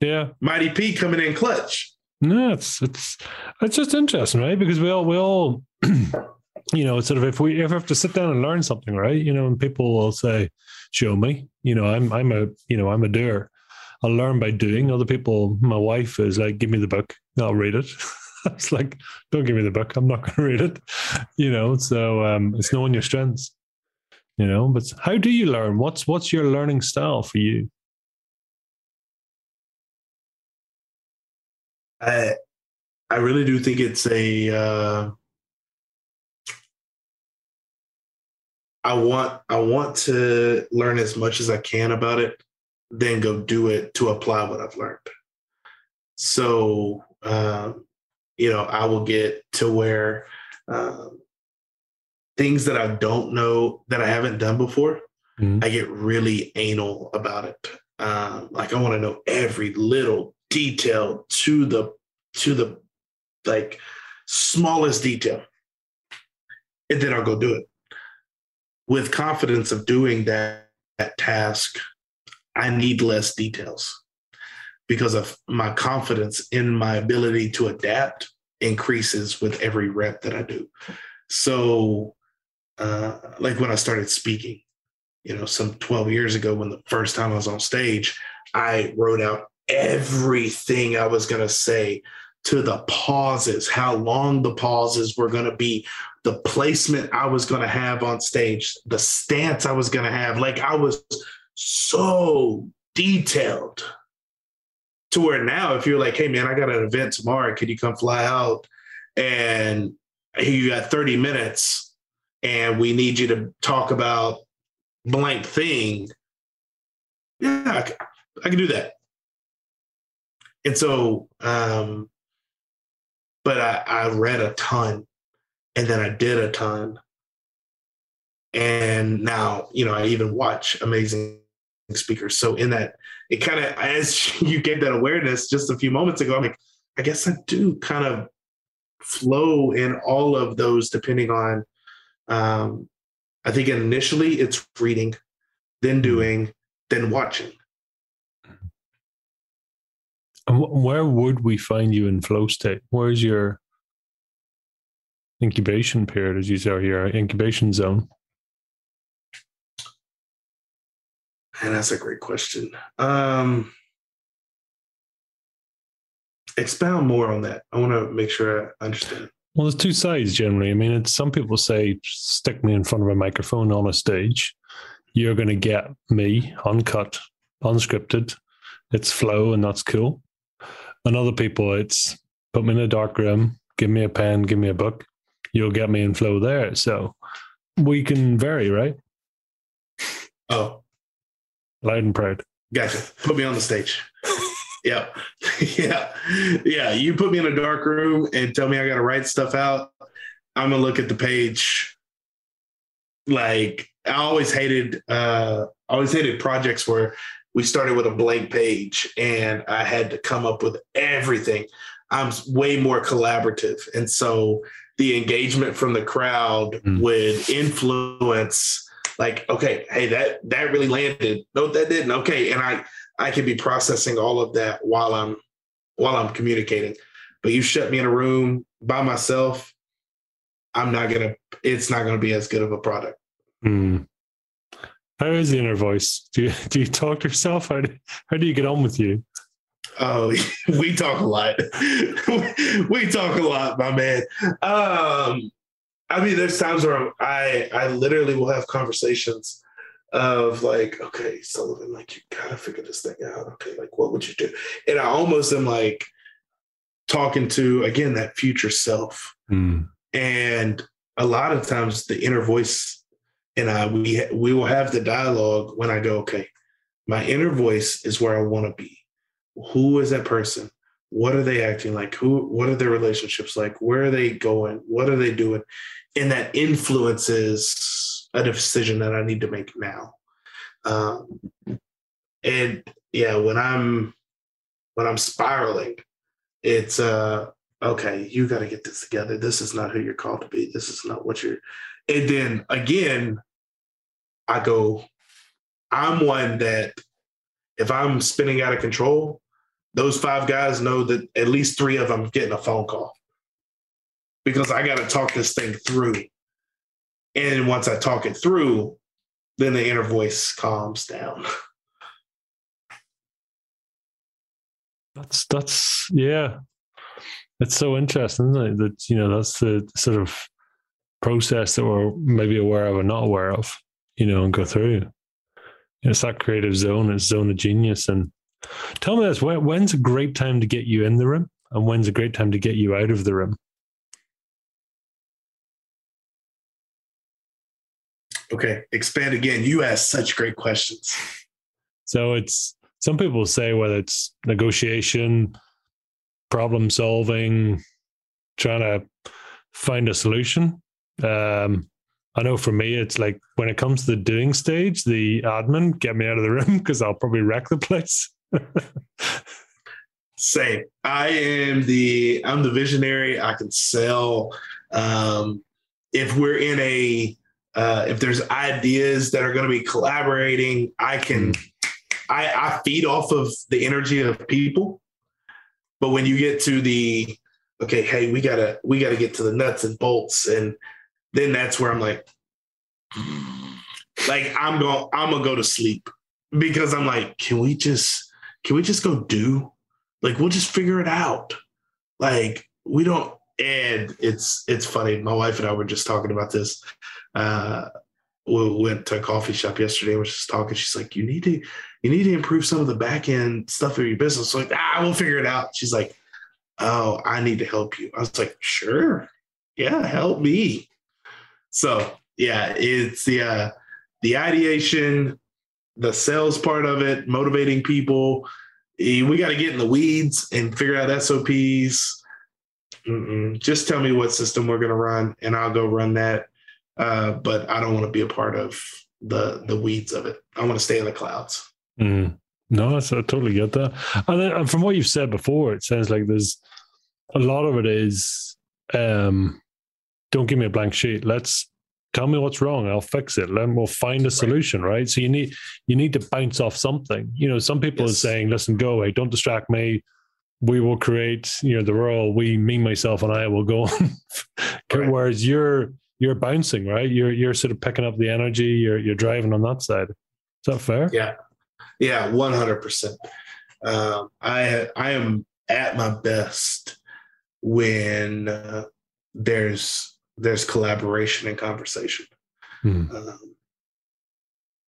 Yeah. Mighty P coming in clutch. No, it's it's it's just interesting, right? Because we all we all you know, sort of if we ever have to sit down and learn something, right? You know, and people will say, Show me. You know, I'm I'm a you know, I'm a doer. I'll learn by doing. Other people, my wife is like, give me the book, I'll read it. it's like, don't give me the book. I'm not going to read it. You know, so um, it's knowing your strengths. You know, but how do you learn? What's what's your learning style for you? I I really do think it's a. Uh, I want I want to learn as much as I can about it, then go do it to apply what I've learned. So um, you know, I will get to where um, things that I don't know that I haven't done before, mm-hmm. I get really anal about it. Um, like I want to know every little detail to the to the like smallest detail, and then I'll go do it with confidence of doing that, that task. I need less details because of my confidence in my ability to adapt increases with every rep that I do. So, uh, like when I started speaking, you know, some 12 years ago, when the first time I was on stage, I wrote out everything I was going to say to the pauses, how long the pauses were going to be, the placement I was going to have on stage, the stance I was going to have. Like I was so detailed to where now if you're like, hey man, I got an event tomorrow, can you come fly out? And you got 30 minutes and we need you to talk about blank thing. Yeah, I, can, I can do that. And so, um, but I, I read a ton and then I did a ton. And now, you know, I even watch amazing speakers. So in that, it kind of as you gave that awareness just a few moments ago, I'm like, I guess I do kind of flow in all of those depending on um I think initially it's reading, then doing, then watching. And where would we find you in flow state? Where's your incubation period, as you say, your incubation zone? And that's a great question. Um, expound more on that. I want to make sure I understand. Well, there's two sides generally. I mean, it's, some people say, stick me in front of a microphone on a stage. You're going to get me uncut, unscripted. It's flow, and that's cool. And other people, it's put me in a dark room, give me a pen, give me a book. You'll get me in flow there. So we can vary, right? Oh, loud and proud. Gotcha. Put me on the stage. yeah. yeah. Yeah. You put me in a dark room and tell me I got to write stuff out. I'm going to look at the page. Like, I always hated, uh, I always hated projects where we started with a blank page and I had to come up with everything. I'm way more collaborative. And so the engagement from the crowd mm. would influence like, okay, hey, that that really landed. No, that didn't. Okay. And I I can be processing all of that while I'm while I'm communicating. But you shut me in a room by myself, I'm not gonna it's not gonna be as good of a product. Mm. How is the inner voice? Do you do you talk to yourself? How do, how do you get on with you? Oh, we talk a lot. we talk a lot, my man. Um, I mean, there's times where I I literally will have conversations of like, okay, Sullivan, like you gotta figure this thing out. Okay, like what would you do? And I almost am like talking to again that future self. Mm. And a lot of times the inner voice and I we we will have the dialogue when I go, okay, my inner voice is where I want to be. Who is that person? What are they acting like? Who what are their relationships like? Where are they going? What are they doing? And that influences a decision that I need to make now. Um, and yeah, when I'm when I'm spiraling, it's uh okay, you got to get this together. This is not who you're called to be. This is not what you're. And then again, I go, I'm one that if I'm spinning out of control, those five guys know that at least three of them getting a phone call because I got to talk this thing through. And once I talk it through, then the inner voice calms down. That's that's yeah. It's so interesting? That you know that's the sort of process that we're maybe aware of or not aware of, you know, and go through. It's that creative zone, it's zone of genius. And tell me this: when, when's a great time to get you in the room, and when's a great time to get you out of the room? Okay, expand again. You ask such great questions. So it's some people say whether it's negotiation, problem solving, trying to find a solution. Um, I know for me, it's like when it comes to the doing stage, the admin get me out of the room because I'll probably wreck the place. Same. I am the I'm the visionary. I can sell. Um, if we're in a uh, if there's ideas that are going to be collaborating, I can I, I feed off of the energy of people. But when you get to the okay, hey, we gotta we gotta get to the nuts and bolts, and then that's where I'm like, like I'm going I'm gonna go to sleep because I'm like, can we just can we just go do? Like we'll just figure it out. Like we don't and it's it's funny. My wife and I were just talking about this uh, we went to a coffee shop yesterday. We were just talking. She's like, "You need to, you need to improve some of the back end stuff of your business." Like, ah, we'll figure it out. She's like, "Oh, I need to help you." I was like, "Sure, yeah, help me." So yeah, it's the uh, the ideation, the sales part of it, motivating people. We got to get in the weeds and figure out SOPs. Mm-mm. Just tell me what system we're going to run, and I'll go run that. Uh, but I don't want to be a part of the the weeds of it. I want to stay in the clouds. Mm. No, that's, I totally get that. And, then, and from what you've said before, it sounds like there's a lot of it is um, don't give me a blank sheet. Let's tell me what's wrong. I'll fix it. Then we'll find a solution, right? So you need you need to bounce off something. You know, some people Yes. are saying, "Listen, go away. Don't distract me. We will create. You know, the world. We, me, myself, and I will go." on." Right. Whereas you're you're bouncing, right? You're you're sort of picking up the energy. You're you're driving on that side. Is that fair? Yeah, yeah, one hundred percent. Um, I I am at my best when uh, there's there's collaboration and conversation. Hmm. Um,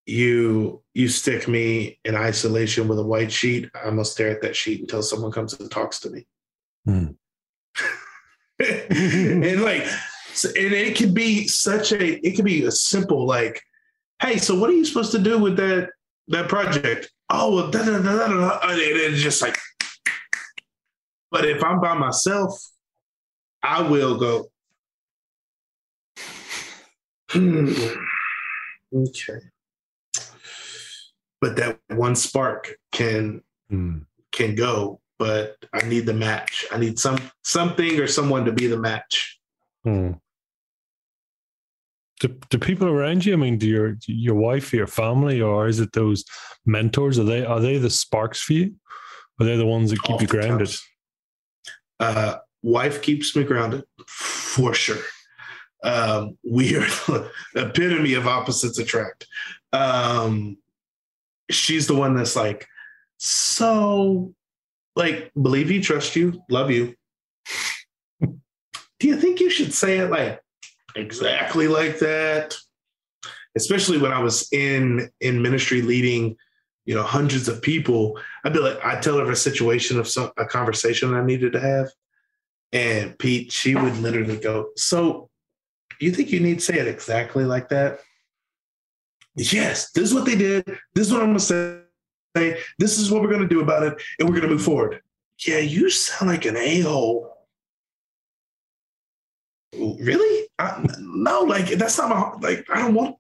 you you stick me in isolation with a white sheet. I'm gonna stare at that sheet until someone comes and talks to me. Hmm. and like, and it could be such a it could be a simple like, hey, so what are you supposed to do with that that project? Oh, well, da, da, da, da, da, and it's just like. But if I'm by myself, I will go. Hmm. Okay. But that one spark can Hmm. can go, but I need the match. I need some something or someone to be the match. Hmm. Do, do people around you? I mean, do your your wife, your family, or is it those mentors? Are they are they the sparks for you? Are they the ones that keep you grounded? Uh, wife keeps me grounded for sure. Um, we are the epitome of opposites attract. Um, she's the one that's like, so, like, believe you, trust you, love you. Do you think you should say it like exactly like that? Especially when I was in in ministry leading, you know, hundreds of people. I'd be like, I'd tell her a situation of some a conversation I needed to have. And Pete, she would literally go, So you think you need to say it exactly like that? Yes, this is what they did. This is what I'm gonna say. This is what we're gonna do about it, and we're gonna move forward. Yeah, you sound like an a-hole. Really? I, no, like that's not my like. I don't want.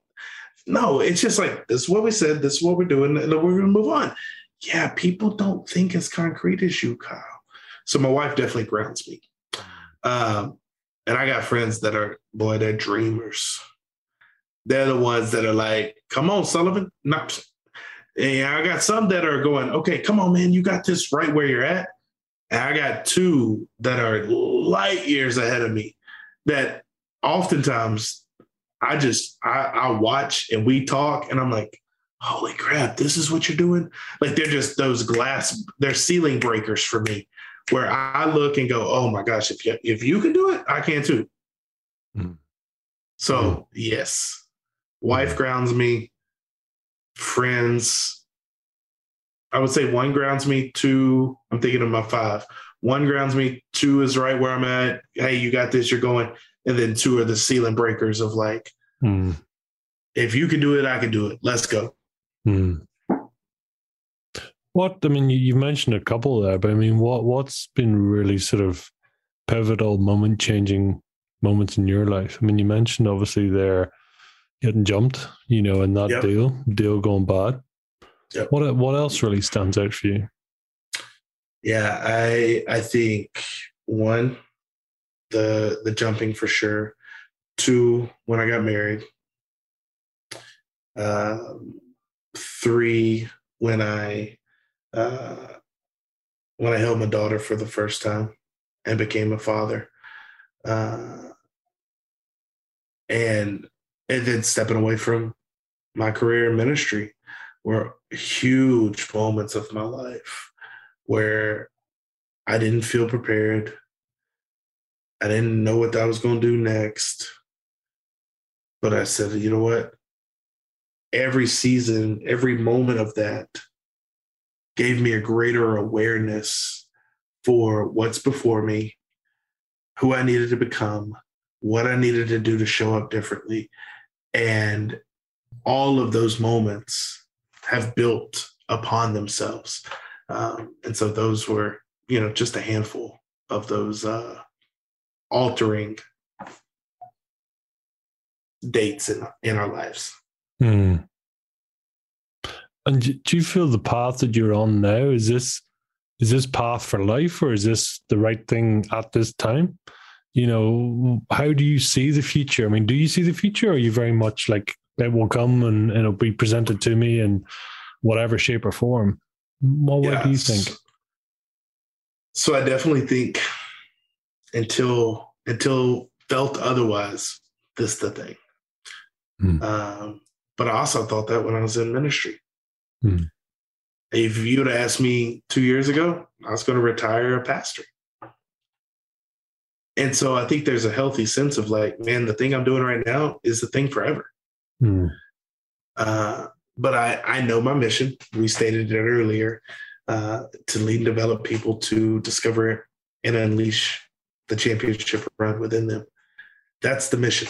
No, it's just like this is what we said. This is what we're doing, and we're gonna move on. Yeah, people don't think as concrete as you, Kyle. So my wife definitely grounds me. Um, and I got friends that are boy, they're dreamers. They're the ones that are like, "Come on, Sullivan." Not. And I got some that are going, "Okay, come on, man, you got this right where you're at." And I got two that are light years ahead of me. That oftentimes I just I, I watch and we talk, and I'm like, "Holy crap, this is what you're doing!" Like they're just those glass, they're ceiling breakers for me where I look and go, "Oh my gosh, if you if you can do it, I can too." Mhm. So yes, wife grounds me. Friends, I would say one grounds me. Two, I'm thinking of my five. One grounds me. Two is right where I'm at. Hey, you got this. You're going. And then two are the ceiling breakers of like, Hmm. if you can do it, I can do it. Let's go. Hmm. What I mean, you, you mentioned a couple there, but I mean, what what's been really sort of pivotal, moment changing moments in your life? I mean, you mentioned obviously there getting jumped, you know, in that Yep. deal, deal going bad. Yep. What what else really stands out for you? Yeah, I I think one, the the jumping for sure. Two, when I got married. Um, three, when I uh, when I held my daughter for the first time and became a father. Uh, and and then stepping away from my career in ministry were huge moments of my life where I didn't feel prepared. I didn't know what I was going to do next. But I said, you know what? Every season, every moment of that gave me a greater awareness for what's before me, who I needed to become, what I needed to do to show up differently. And all of those moments have built upon themselves. Um, and so those were, you know, just a handful of those uh, altering dates in, in our lives. Hmm. And do you feel the path that you're on now is this is this path for life or is this the right thing at this time? You know, how do you see the future? I mean, do you see the future or are you very much like it will come and, and it'll be presented to me in whatever shape or form? What, yes. what do you think? So I definitely think until until felt otherwise, this is the thing. Hmm. Um, but I also thought that when I was in ministry. Hmm. If you would asked me two years ago, I was going to retire a pastor. And so I think there's a healthy sense of like, man, the thing I'm doing right now is the thing forever. Hmm. Uh, but I, I know my mission. We stated it earlier uh, to lead and develop people to discover and unleash the championship run within them. That's the mission.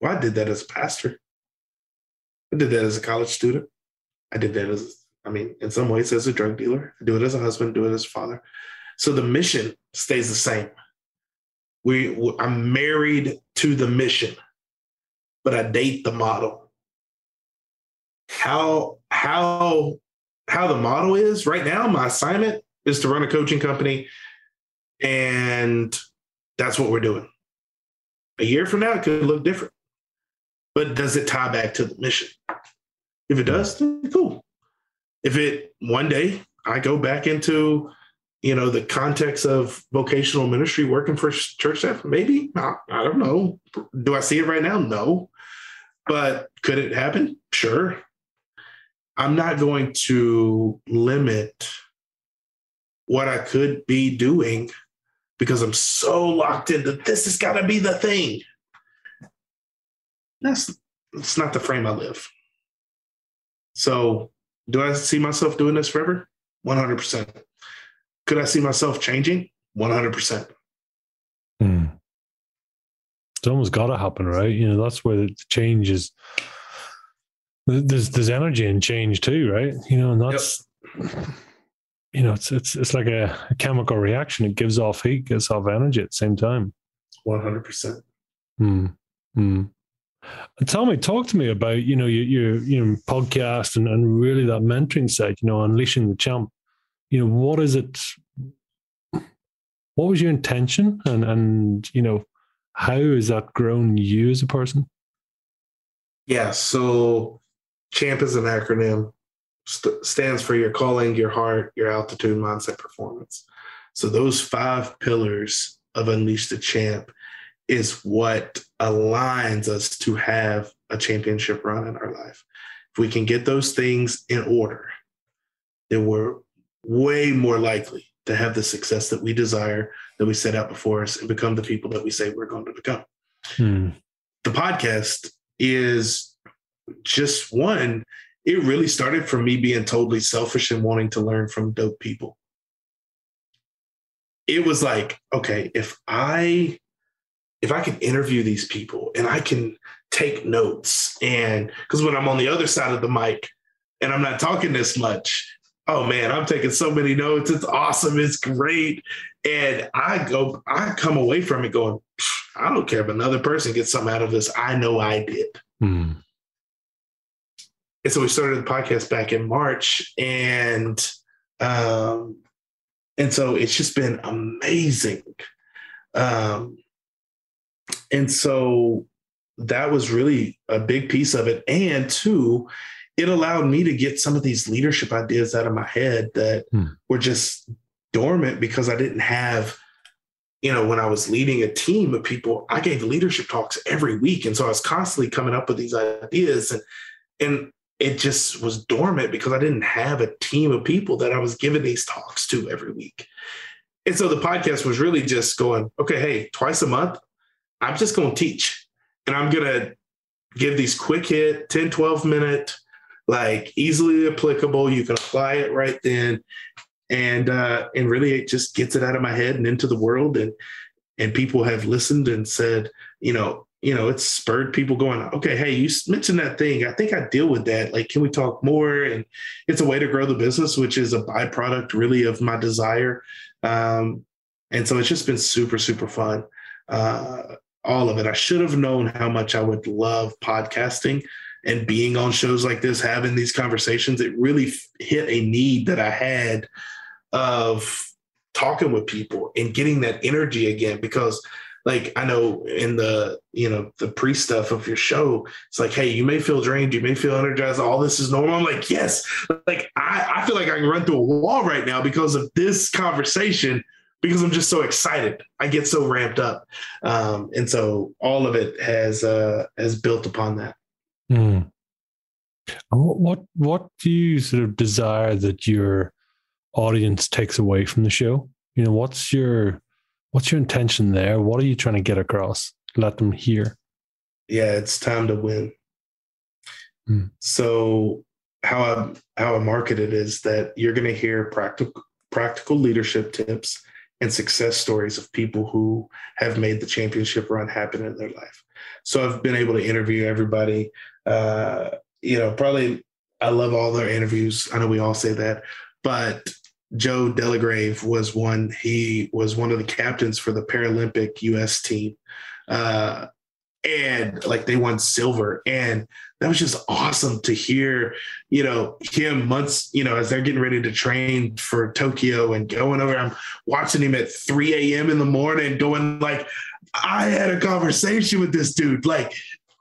Well, I did that as a pastor. I did that as a college student. I did that as, I mean, in some ways as a drug dealer. I do it as a husband, do it as a father. So the mission stays the same. We, I'm married to the mission, but I date the model. How how how the model is right now? My assignment is to run a coaching company, and that's what we're doing. A year from now, it could look different but does it tie back to the mission? If it does, cool. If it one day I go back into, you know, the context of vocational ministry, working for church staff, maybe I, I don't know. Do I see it right now? No, but could it happen? Sure. I'm not going to limit what I could be doing because I'm so locked into this has got to be the thing that's it's not the frame I live. So, do I see myself doing this forever? 100%. Could I see myself changing? 100%. Hmm. It's almost got to happen, right? You know, that's where the change is. There's there's energy in change too, right? You know, and that's yep. you know, it's it's it's like a, a, chemical reaction. It gives off heat, gives off energy at the same time. One hundred percent. Hmm. Hmm. Tell me, talk to me about you know your your, your podcast and, and really that mentoring side. You know, unleashing the champ. You know, what is it? What was your intention, and and you know, how has that grown you as a person? Yeah, so CHAMP is an acronym. St- stands for your calling, your heart, your altitude, mindset, performance. So those five pillars of Unleash the Champ is what aligns us to have a championship run in our life. If we can get those things in order, then we're way more likely to have the success that we desire, that we set out before us, and become the people that we say we're going to become. Hmm. The podcast is just one. It really started from me being totally selfish and wanting to learn from dope people. It was like, okay, if I if I can interview these people and I can take notes and because when I'm on the other side of the mic and I'm not talking this much, oh man, I'm taking so many notes. It's awesome. It's great. And I go, I come away from it going, I don't care if another person gets something out of this. I know I did. Hmm. And so we started the podcast back in March and um and so it's just been amazing. Um and so that was really a big piece of it. And two, it allowed me to get some of these leadership ideas out of my head that hmm. were just dormant because I didn't have, you know, when I was leading a team of people, I gave leadership talks every week. And so I was constantly coming up with these ideas and and it just was dormant because I didn't have a team of people that I was giving these talks to every week. And so the podcast was really just going, okay, hey, twice a month, I'm just going to teach and I'm going to give these quick hit 10, 12 minute, like easily applicable. You can apply it right then. And, uh, and really it just gets it out of my head and into the world. And, and people have listened and said, you know, you know, it's spurred people going, okay, hey, you mentioned that thing. I think I deal with that. Like, can we talk more? And it's a way to grow the business, which is a byproduct really of my desire. Um, and so it's just been super, super fun. Uh, all of it. I should have known how much I would love podcasting and being on shows like this, having these conversations. It really hit a need that I had of talking with people and getting that energy again because like I know in the you know the pre stuff of your show, it's like, hey, you may feel drained, you may feel energized. All this is normal. I'm like, yes, like I, I feel like I can run through a wall right now because of this conversation because I'm just so excited. I get so ramped up, um, and so all of it has uh, has built upon that. Mm. What what do you sort of desire that your audience takes away from the show? You know, what's your what's your intention there? What are you trying to get across? Let them hear. Yeah, it's time to win. Mm. So how I how I market it is that you're going to hear practical practical leadership tips and success stories of people who have made the championship run happen in their life. So I've been able to interview everybody. Uh, you know, probably I love all their interviews. I know we all say that, but Joe Delagrave was one. He was one of the captains for the Paralympic U.S. team, uh, and like they won silver. And that was just awesome to hear. You know, him months. You know, as they're getting ready to train for Tokyo and going over. I'm watching him at 3 a.m. in the morning, going like, I had a conversation with this dude. Like,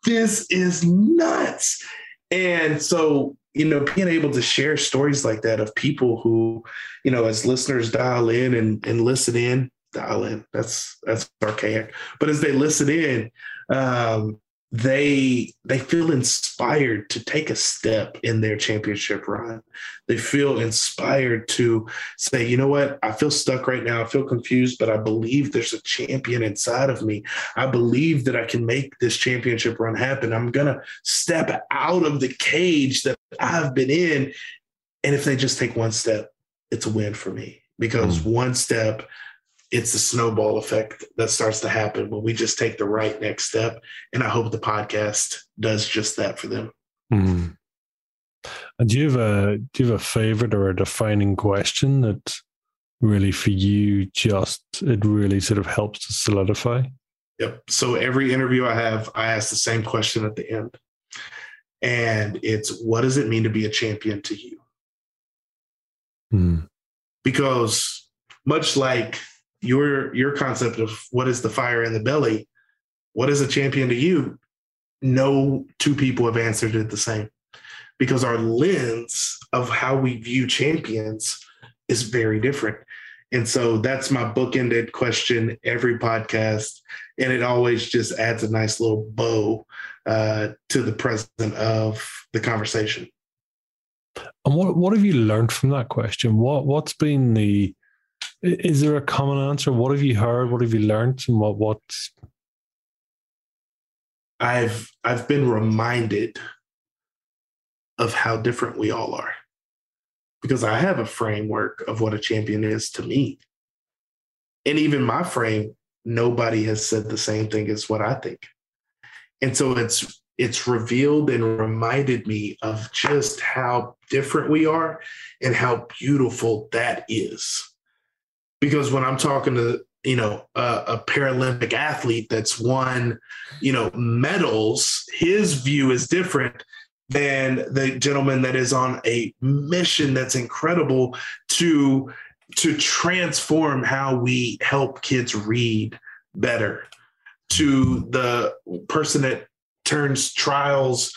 this is nuts. And so you know, being able to share stories like that of people who, you know, as listeners dial in and, and listen in, dial in. That's that's archaic. But as they listen in, um, they they feel inspired to take a step in their championship run. They feel inspired to say, you know what, I feel stuck right now. I feel confused, but I believe there's a champion inside of me. I believe that I can make this championship run happen. I'm gonna step out of the cage that I've been in. And if they just take one step, it's a win for me because mm. one step it's the snowball effect that starts to happen when we just take the right next step. And I hope the podcast does just that for them. Mm-hmm. And do you have a do you have a favorite or a defining question that really for you just it really sort of helps to solidify? Yep. So every interview I have, I ask the same question at the end. And it's what does it mean to be a champion to you? Mm. Because much like your your concept of what is the fire in the belly, what is a champion to you? No two people have answered it the same because our lens of how we view champions is very different. And so that's my bookended question every podcast. And it always just adds a nice little bow uh, to the present of the conversation. And what, what have you learned from that question? What what's been the is there a common answer? What have you heard? What have you learned? And what what? I've I've been reminded of how different we all are, because I have a framework of what a champion is to me, and even my frame, nobody has said the same thing as what I think, and so it's it's revealed and reminded me of just how different we are and how beautiful that is because when I'm talking to you know a, Paralympic athlete that's won you know medals, his view is different than the gentleman that is on a mission that's incredible to to transform how we help kids read better. To the person that turns trials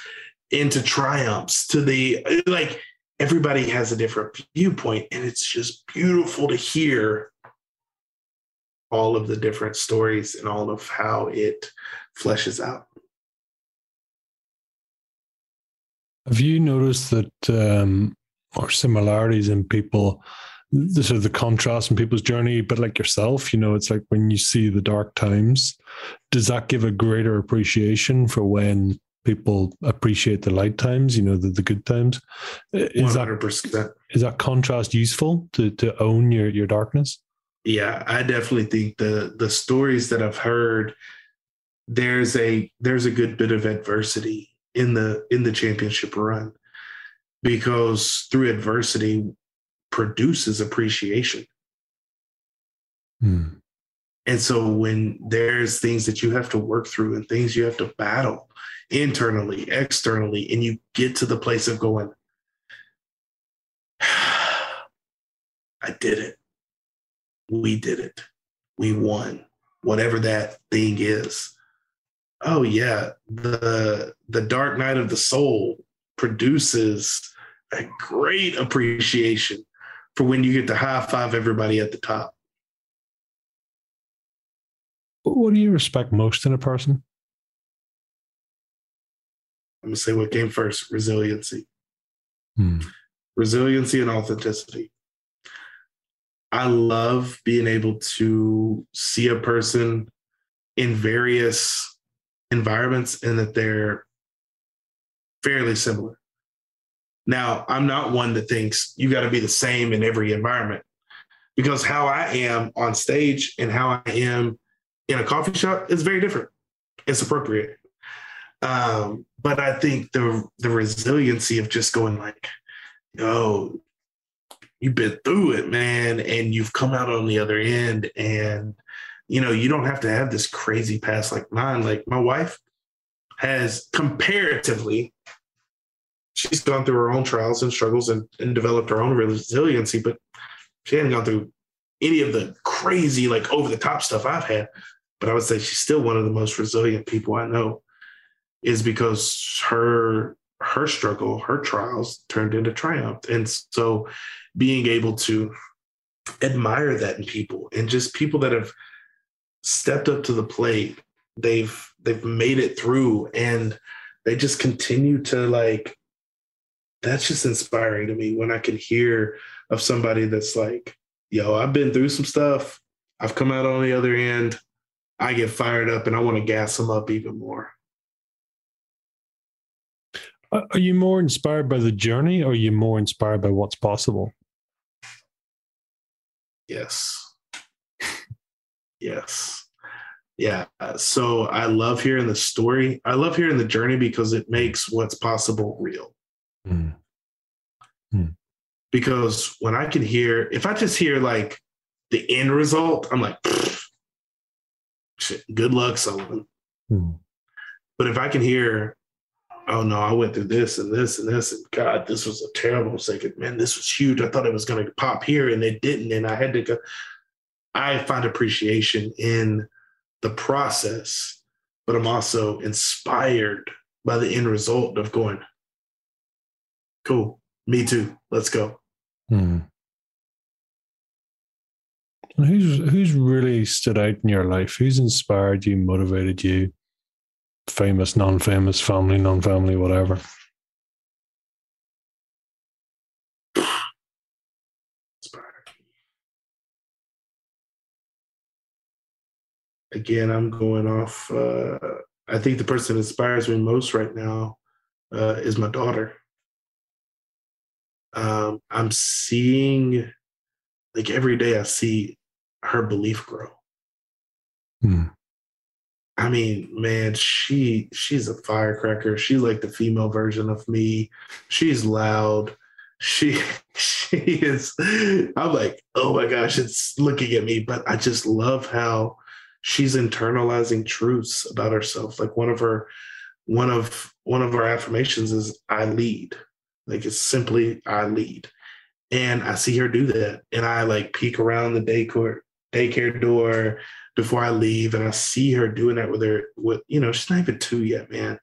into triumphs to the like everybody has a different viewpoint and it's just beautiful to hear all of the different stories and all of how it fleshes out. Have you noticed that um, or similarities in people the sort of the contrast in people's journey but like yourself you know it's like when you see the dark times does that give a greater appreciation for when people appreciate the light times, you know, the, the good times. Is 100%. that is that contrast useful to to own your your darkness? Yeah, I definitely think the the stories that I've heard there's a there's a good bit of adversity in the in the championship run because through adversity produces appreciation. Hmm. And so when there's things that you have to work through and things you have to battle internally, externally, and you get to the place of going, I did it. We did it. We won. Whatever that thing is. Oh yeah, the the dark night of the soul produces a great appreciation for when you get to high five everybody at the top. What do you respect most in a person? I'm gonna say what came first: resiliency, Hmm. resiliency, and authenticity. I love being able to see a person in various environments and that they're fairly similar. Now, I'm not one that thinks you got to be the same in every environment because how I am on stage and how I am in a coffee shop is very different. It's appropriate. Um, but I think the the resiliency of just going like, oh, you've been through it, man, and you've come out on the other end. And, you know, you don't have to have this crazy past like mine. Like my wife has comparatively, she's gone through her own trials and struggles and, and developed her own resiliency, but she hadn't gone through any of the crazy, like over the top stuff I've had. But I would say she's still one of the most resilient people I know, is because her her struggle, her trials turned into triumph. And so being able to admire that in people and just people that have stepped up to the plate, they've they've made it through and they just continue to like that's just inspiring to me when I can hear of somebody that's like, yo, I've been through some stuff. I've come out on the other end. I get fired up and I want to gas them up even more. Are you more inspired by the journey or are you more inspired by what's possible? Yes. yes. Yeah. So I love hearing the story. I love hearing the journey because it makes what's possible real. Hmm. Because when I can hear, if I just hear like the end result, I'm like, shit, good luck, Sullivan. Hmm. But if I can hear, oh no, I went through this and this and this, and God, this was a terrible mistake. Man, this was huge. I thought it was going to pop here and it didn't. And I had to go. I find appreciation in the process, but I'm also inspired by the end result of going, cool, me too, let's go. Hmm. And who's who's really stood out in your life? Who's inspired you, motivated you? Famous, non-famous, family, non-family, whatever. Again, I'm going off. Uh, I think the person that inspires me most right now uh, is my daughter. Um, I'm seeing, like every day, I see her belief grow. Hmm. I mean, man, she she's a firecracker. She's like the female version of me. She's loud. She she is. I'm like, oh my gosh, it's looking at me. But I just love how she's internalizing truths about herself. Like one of her one of one of our affirmations is I lead. Like it's simply I lead. And I see her do that. And I like peek around the daycare daycare door before I leave, and I see her doing that with her. With you know, she's not even two yet, man.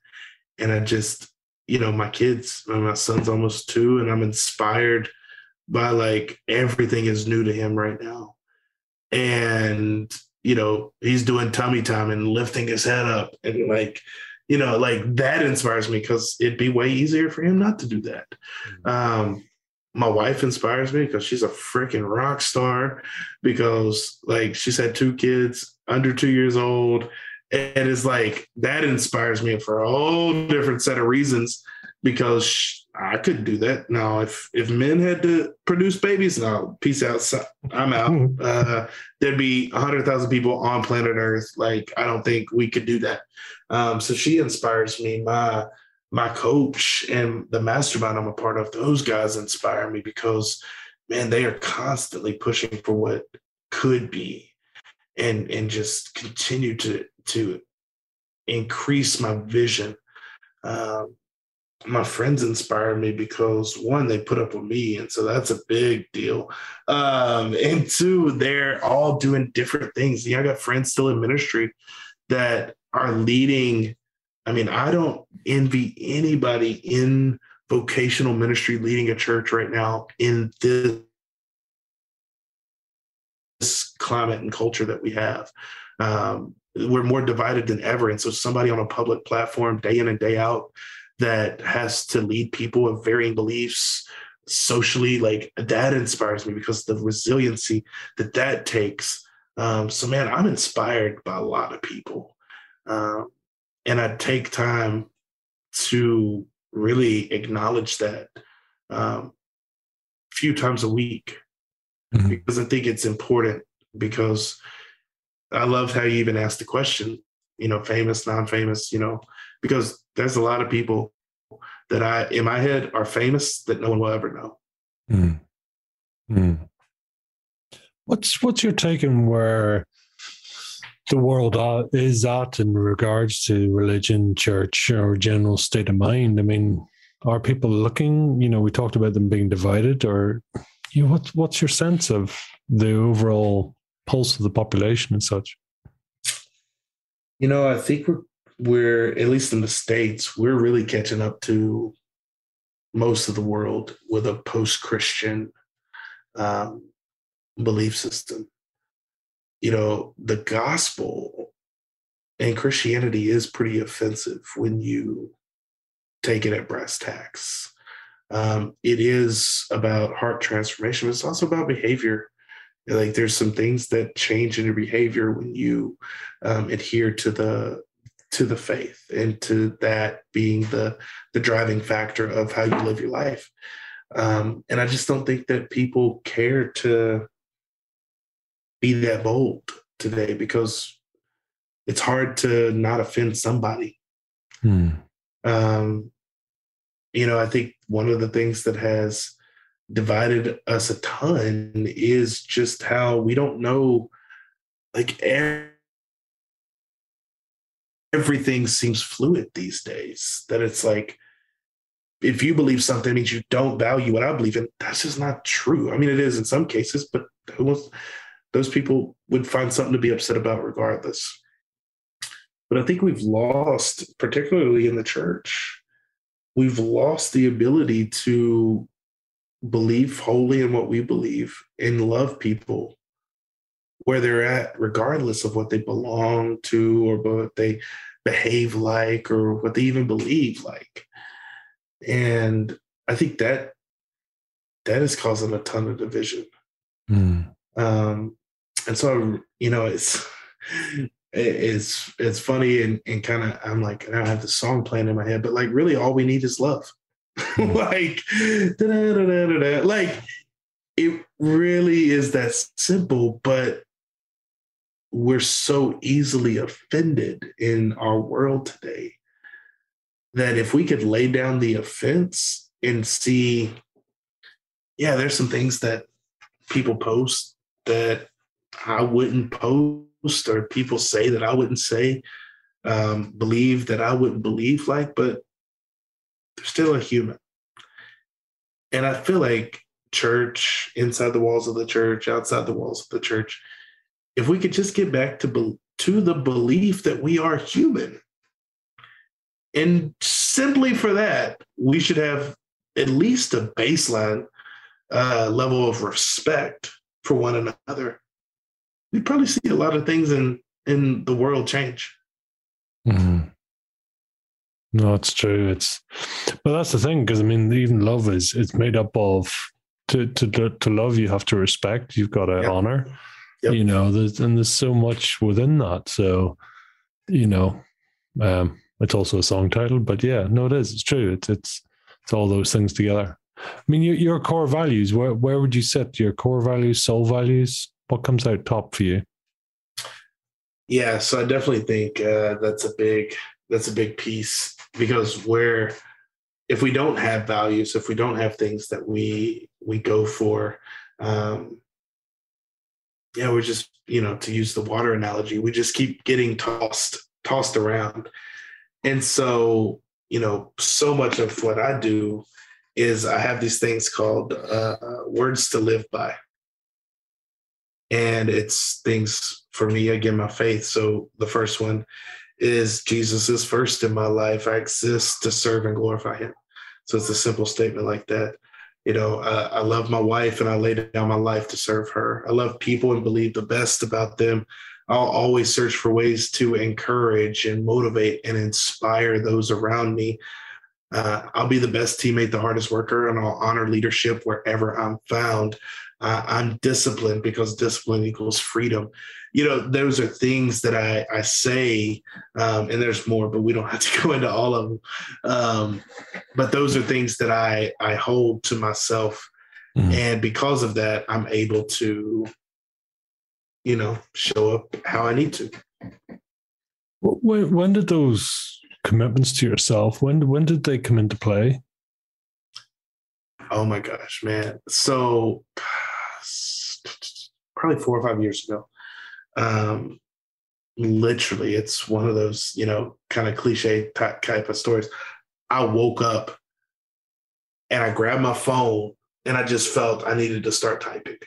And I just, you know, my kids, my son's almost two, and I'm inspired by like everything is new to him right now. And you know, he's doing tummy time and lifting his head up, and like, you know, like that inspires me because it'd be way easier for him not to do that. Um, my wife inspires me because she's a freaking rock star because like she's had two kids under two years old and it's like that inspires me for a whole different set of reasons because she, I couldn't do that. Now, if if men had to produce babies, no, peace out. I'm out. Uh, there'd be hundred thousand people on planet Earth. Like I don't think we could do that. Um, so she inspires me. My my coach and the mastermind I'm a part of, those guys inspire me because man, they are constantly pushing for what could be and and just continue to to increase my vision. Um, my friends inspire me because one, they put up with me, and so that's a big deal. Um, and two, they're all doing different things. You know, I got friends still in ministry that are leading. I mean, I don't envy anybody in vocational ministry leading a church right now in this climate and culture that we have. Um, we're more divided than ever. And so somebody on a public platform day in and day out that has to lead people of varying beliefs socially, like that inspires me because the resiliency that that takes. Um, so man, I'm inspired by a lot of people. Um, and I take time to really acknowledge that um, a few times a week mm-hmm. because I think it's important because I love how you even asked the question, you know, famous, non-famous, you know, because there's a lot of people that I in my head are famous that no one will ever know. Mm. Mm. What's what's your take on where the world is at in regards to religion, church, or general state of mind? I mean, are people looking? You know, we talked about them being divided, or you know, what's what's your sense of the overall pulse of the population and such? You know, I think we're we're at least in the states, we're really catching up to most of the world with a post-Christian um, belief system. You know, the gospel and Christianity is pretty offensive when you take it at brass tacks. Um, it is about heart transformation, but it's also about behavior like there's some things that change in your behavior when you um, adhere to the to the faith and to that being the the driving factor of how you live your life um, and i just don't think that people care to be that bold today because it's hard to not offend somebody hmm. um, you know i think one of the things that has divided us a ton is just how we don't know like everything seems fluid these days that it's like if you believe something means you don't value what i believe in that's just not true i mean it is in some cases but who wants those people would find something to be upset about regardless but i think we've lost particularly in the church we've lost the ability to believe wholly in what we believe and love people where they're at, regardless of what they belong to or what they behave like or what they even believe like. And I think that that is causing a ton of division. Mm. Um, and so, you know, it's it's it's funny and, and kind of I'm like I don't have the song playing in my head, but like really all we need is love. like, like it really is that simple, but we're so easily offended in our world today that if we could lay down the offense and see, yeah, there's some things that people post that I wouldn't post, or people say that I wouldn't say, um, believe that I wouldn't believe like, but they're still a human. And I feel like church, inside the walls of the church, outside the walls of the church, if we could just get back to, be, to the belief that we are human, and simply for that, we should have at least a baseline uh, level of respect for one another. We'd probably see a lot of things in in the world change. Mm-hmm. No, it's true. It's, but that's the thing because I mean, even love is it's made up of to to to love you have to respect. You've got to yep. honor. Yep. You know, there's and there's so much within that. So, you know, um, it's also a song title, but yeah, no, it is. It's true. It's it's It's all those things together. I mean, your, your core values. Where where would you set your core values, soul values? What comes out top for you? Yeah, so I definitely think uh, that's a big that's a big piece because where if we don't have values, if we don't have things that we we go for, um, yeah, we're just you know to use the water analogy, we just keep getting tossed tossed around, and so you know so much of what I do is I have these things called uh, words to live by, and it's things for me again my faith. So the first one is Jesus is first in my life. I exist to serve and glorify Him. So it's a simple statement like that. You know, uh, I love my wife and I lay down my life to serve her. I love people and believe the best about them. I'll always search for ways to encourage and motivate and inspire those around me. Uh, I'll be the best teammate, the hardest worker, and I'll honor leadership wherever I'm found. Uh, I'm disciplined because discipline equals freedom. You know, those are things that I, I say, um, and there's more, but we don't have to go into all of them. Um, but those are things that I, I hold to myself. Mm-hmm. And because of that, I'm able to, you know, show up how I need to. When, when did those commitments to yourself, when, when did they come into play? Oh my gosh, man. So probably four or five years ago. Um, literally, it's one of those, you know, kind of cliche type, type of stories. I woke up and I grabbed my phone and I just felt I needed to start typing.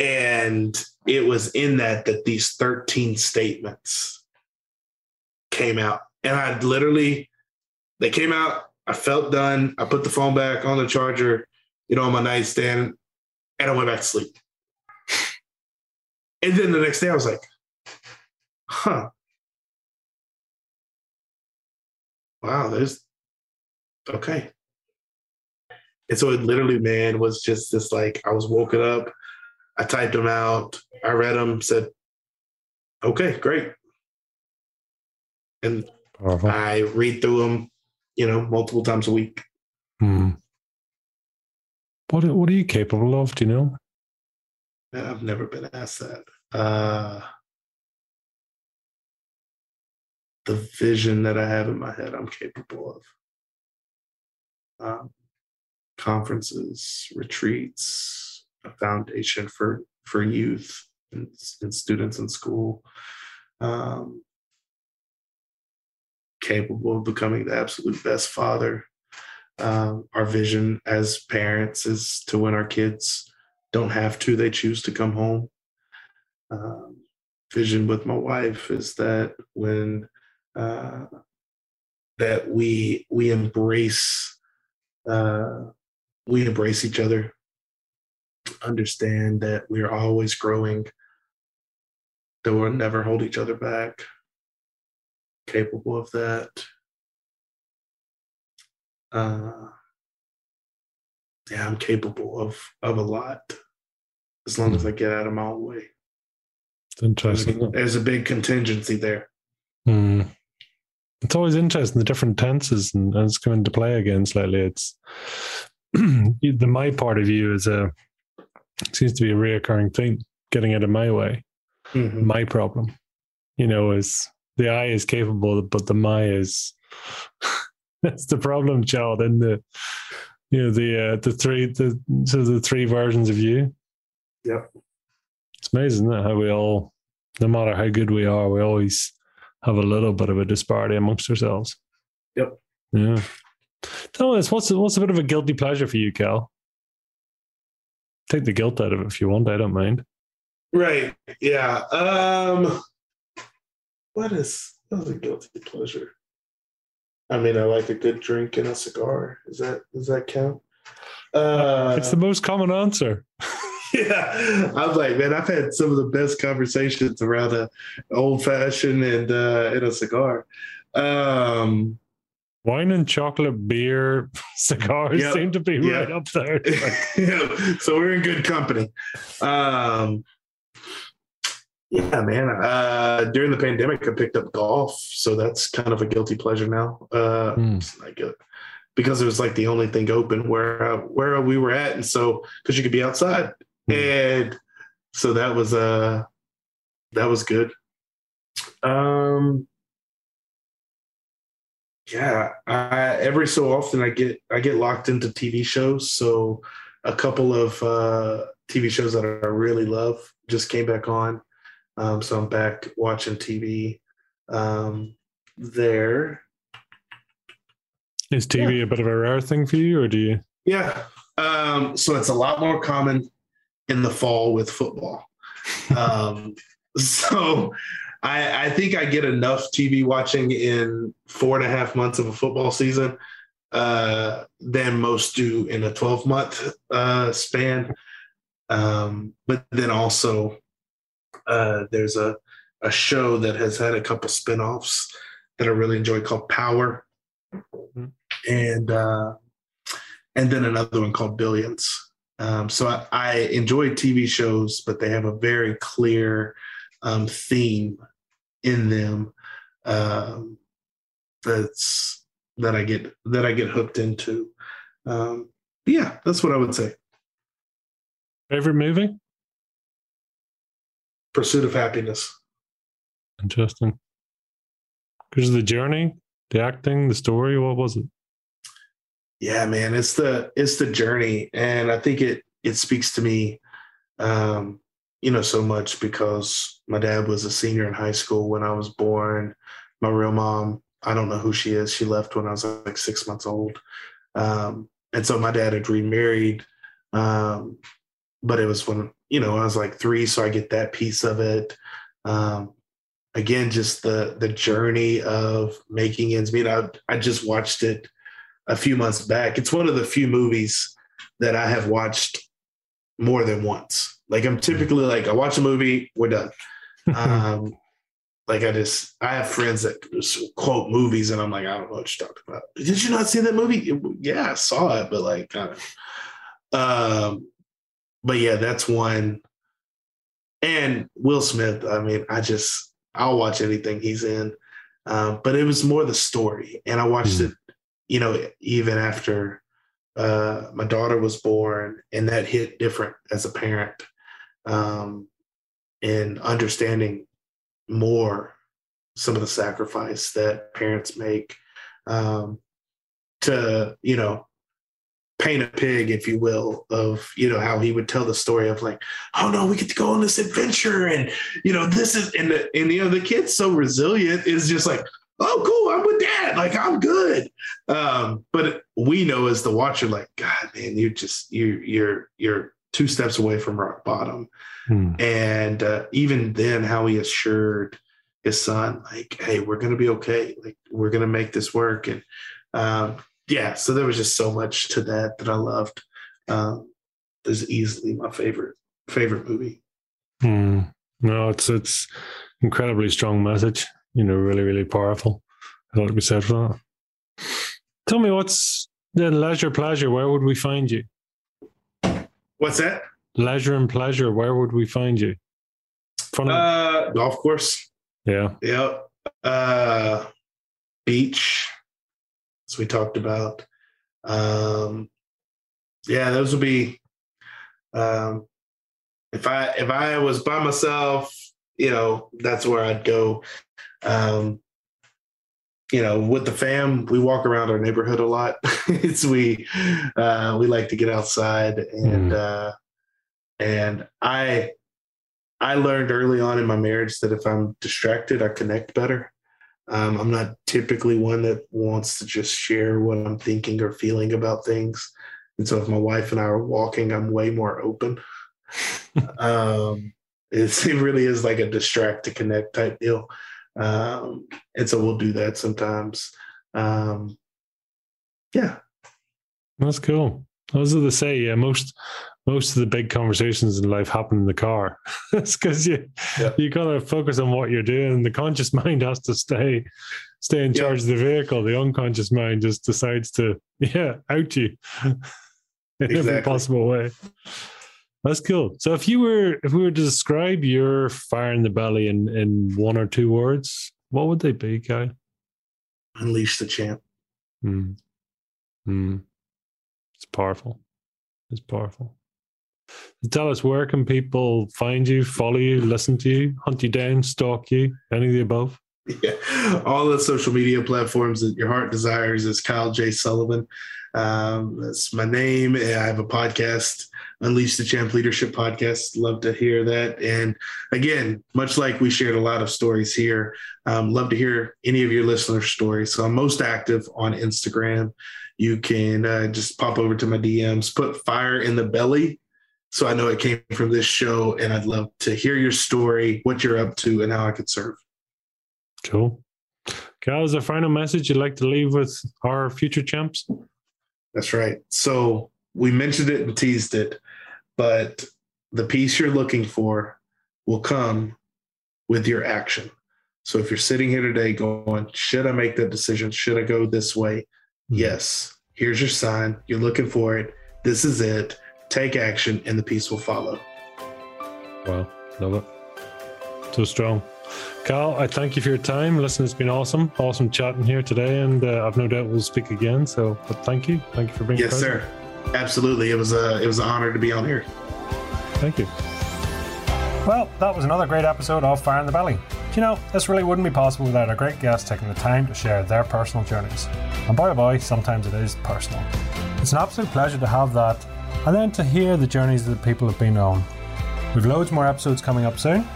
And it was in that that these 13 statements came out. And I literally, they came out. I felt done. I put the phone back on the charger, you know, on my nightstand and I went back to sleep. And then the next day I was like, huh. Wow, there's okay. And so it literally, man, was just this like I was woken up, I typed them out, I read them, said, okay, great. And uh-huh. I read through them, you know, multiple times a week. Hmm. What what are you capable of? Do you know? I've never been asked that. Uh, the vision that I have in my head, I'm capable of. Um, conferences, retreats, a foundation for for youth and, and students in school. Um, capable of becoming the absolute best father um, our vision as parents is to when our kids don't have to, they choose to come home. Um, vision with my wife is that when uh, that we we embrace uh, we embrace each other, understand that we are always growing, that we'll never hold each other back, capable of that uh, yeah, I'm capable of of a lot as long as I get out of my own way. It's interesting. There's, there's a big contingency there. Mm. It's always interesting the different tenses and, and it's coming into play again slightly. It's the my part of you is a seems to be a reoccurring thing. Getting out of my way, mm-hmm. my problem. You know, is the I is capable, but the my is that's the problem, child. And the you know the uh, the three the so the three versions of you. Yeah, it's amazing that how we all, no matter how good we are, we always have a little bit of a disparity amongst ourselves. Yep. Yeah. Tell us what's what's a bit of a guilty pleasure for you, Cal? Take the guilt out of it if you want. I don't mind. Right. Yeah. Um. What is what is a guilty pleasure? I mean, I like a good drink and a cigar. Is that does that count? Uh, it's the most common answer. yeah, I'm like, man, I've had some of the best conversations around a old fashioned and uh, and a cigar. Um, Wine and chocolate, beer, cigars yep, seem to be yep. right up there. so we're in good company. Um, yeah, man. Uh, during the pandemic, I picked up golf, so that's kind of a guilty pleasure now. Uh, mm. Like a, because it was like the only thing open where uh, where we were at, and so because you could be outside, mm-hmm. and so that was uh that was good. Um, yeah, I, every so often I get I get locked into TV shows. So a couple of uh, TV shows that I really love just came back on. Um, so I'm back watching TV um, there. Is TV yeah. a bit of a rare thing for you, or do you? Yeah. Um, so it's a lot more common in the fall with football. Um, so I, I think I get enough TV watching in four and a half months of a football season uh, than most do in a 12 month uh, span. Um, but then also, uh, there's a, a show that has had a couple spinoffs that I really enjoy called Power. Mm-hmm. And uh, and then another one called Billions. Um, so I, I, enjoy TV shows, but they have a very clear um, theme in them um, that's that I get that I get hooked into. Um, yeah, that's what I would say. Favorite movie? Pursuit of Happyness. Interesting. Because the journey, the acting, the story. What was it? Yeah, man, it's the it's the journey, and I think it it speaks to me, um, you know, so much because my dad was a senior in high school when I was born. My real mom, I don't know who she is. She left when I was like six months old, um, and so my dad had remarried, um, but it was when you know I was like three, so I get that piece of it. Um, again, just the the journey of making ends meet. I I just watched it a few months back. It's one of the few movies that I have watched more than once. Like I'm typically like I watch a movie, we're done. um, like I just I have friends that just quote movies, and I'm like I don't know what you're talking about. Did you not see that movie? Yeah, I saw it, but like kind of. Um, but yeah, that's one. And Will Smith, I mean, I just I'll watch anything he's in. Um, but it was more the story, and I watched mm. it, you know, even after uh, my daughter was born, and that hit different as a parent, um, and understanding more some of the sacrifice that parents make um, to, you know, paint a pig, if you will, of you know how he would tell the story of like, oh no, we get to go on this adventure, and you know this is and the and you know the kid's so resilient is just like, oh cool, I'm with dad, like I'm good. Um, but we know as the watcher, like God, man, you just you you're you're two steps away from rock bottom, hmm. and uh, even then, how he assured his son, like, hey, we're gonna be okay, like we're gonna make this work, and um, yeah, so there was just so much to that that I loved. Um, is easily my favorite favorite movie. Mm. No, it's it's incredibly strong message. You know, really, really powerful. I thought to be said for that. Tell me, what's the leisure pleasure? Where would we find you? What's that? Leisure and pleasure. Where would we find you? Fun uh, golf course. Yeah. Yep. Uh, beach as we talked about. Um, yeah, those would be. Um, if I if I was by myself, you know, that's where I'd go. Um, you know, with the fam, we walk around our neighborhood a lot. it's we uh, we like to get outside and mm. uh, and I I learned early on in my marriage that if I'm distracted, I connect better. Um, I'm not typically one that wants to just share what I'm thinking or feeling about things. And so if my wife and I are walking, I'm way more open. um, it really is like a distract to connect type deal. Um, and so we'll do that sometimes. Um, yeah. That's cool. I was going to say, yeah, most most of the big conversations in life happen in the car. It's because you yeah. you gotta focus on what you're doing. The conscious mind has to stay stay in charge yeah. of the vehicle. The unconscious mind just decides to yeah out you in exactly. every possible way. That's cool. So if you were if we were to describe your fire in the belly in in one or two words, what would they be, Kyle? Unleash the champ. Hmm. Mm. It's powerful. It's powerful. Tell us where can people find you, follow you, listen to you, hunt you down, stalk you, any of the above? Yeah, all the social media platforms that your heart desires is Kyle J. Sullivan. Um, that's my name. I have a podcast, Unleash the Champ Leadership Podcast. Love to hear that. And again, much like we shared a lot of stories here, um, love to hear any of your listeners' stories. So I'm most active on Instagram. You can uh, just pop over to my DMs, put fire in the belly. So I know it came from this show, and I'd love to hear your story, what you're up to, and how I could serve. Cool. Cal, is a final message you'd like to leave with our future champs? That's right. So we mentioned it and teased it, but the piece you're looking for will come with your action. So if you're sitting here today going, should I make that decision? Should I go this way? Mm-hmm. Yes. Here's your sign. You're looking for it. This is it. Take action and the peace will follow. Wow. Love it. So strong. Cal, I thank you for your time. Listen, it's been awesome. Awesome chatting here today, and uh, I've no doubt we'll speak again. So, but thank you. Thank you for being here. Yes, sir. Absolutely. It was a it was an honor to be on here. Thank you. Well, that was another great episode of Fire in the Belly. You know, this really wouldn't be possible without our great guests taking the time to share their personal journeys. And boy oh boy, sometimes it is personal. It's an absolute pleasure to have that, and then to hear the journeys that people have been on. We've loads more episodes coming up soon,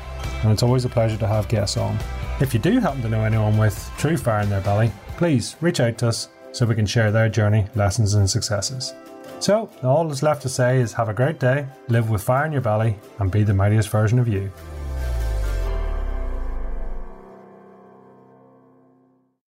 and it's always a pleasure to have guests on. If you do happen to know anyone with true fire in their belly, please reach out to us so we can share their journey, lessons, and successes. So, all that's left to say is have a great day, live with fire in your belly, and be the mightiest version of you.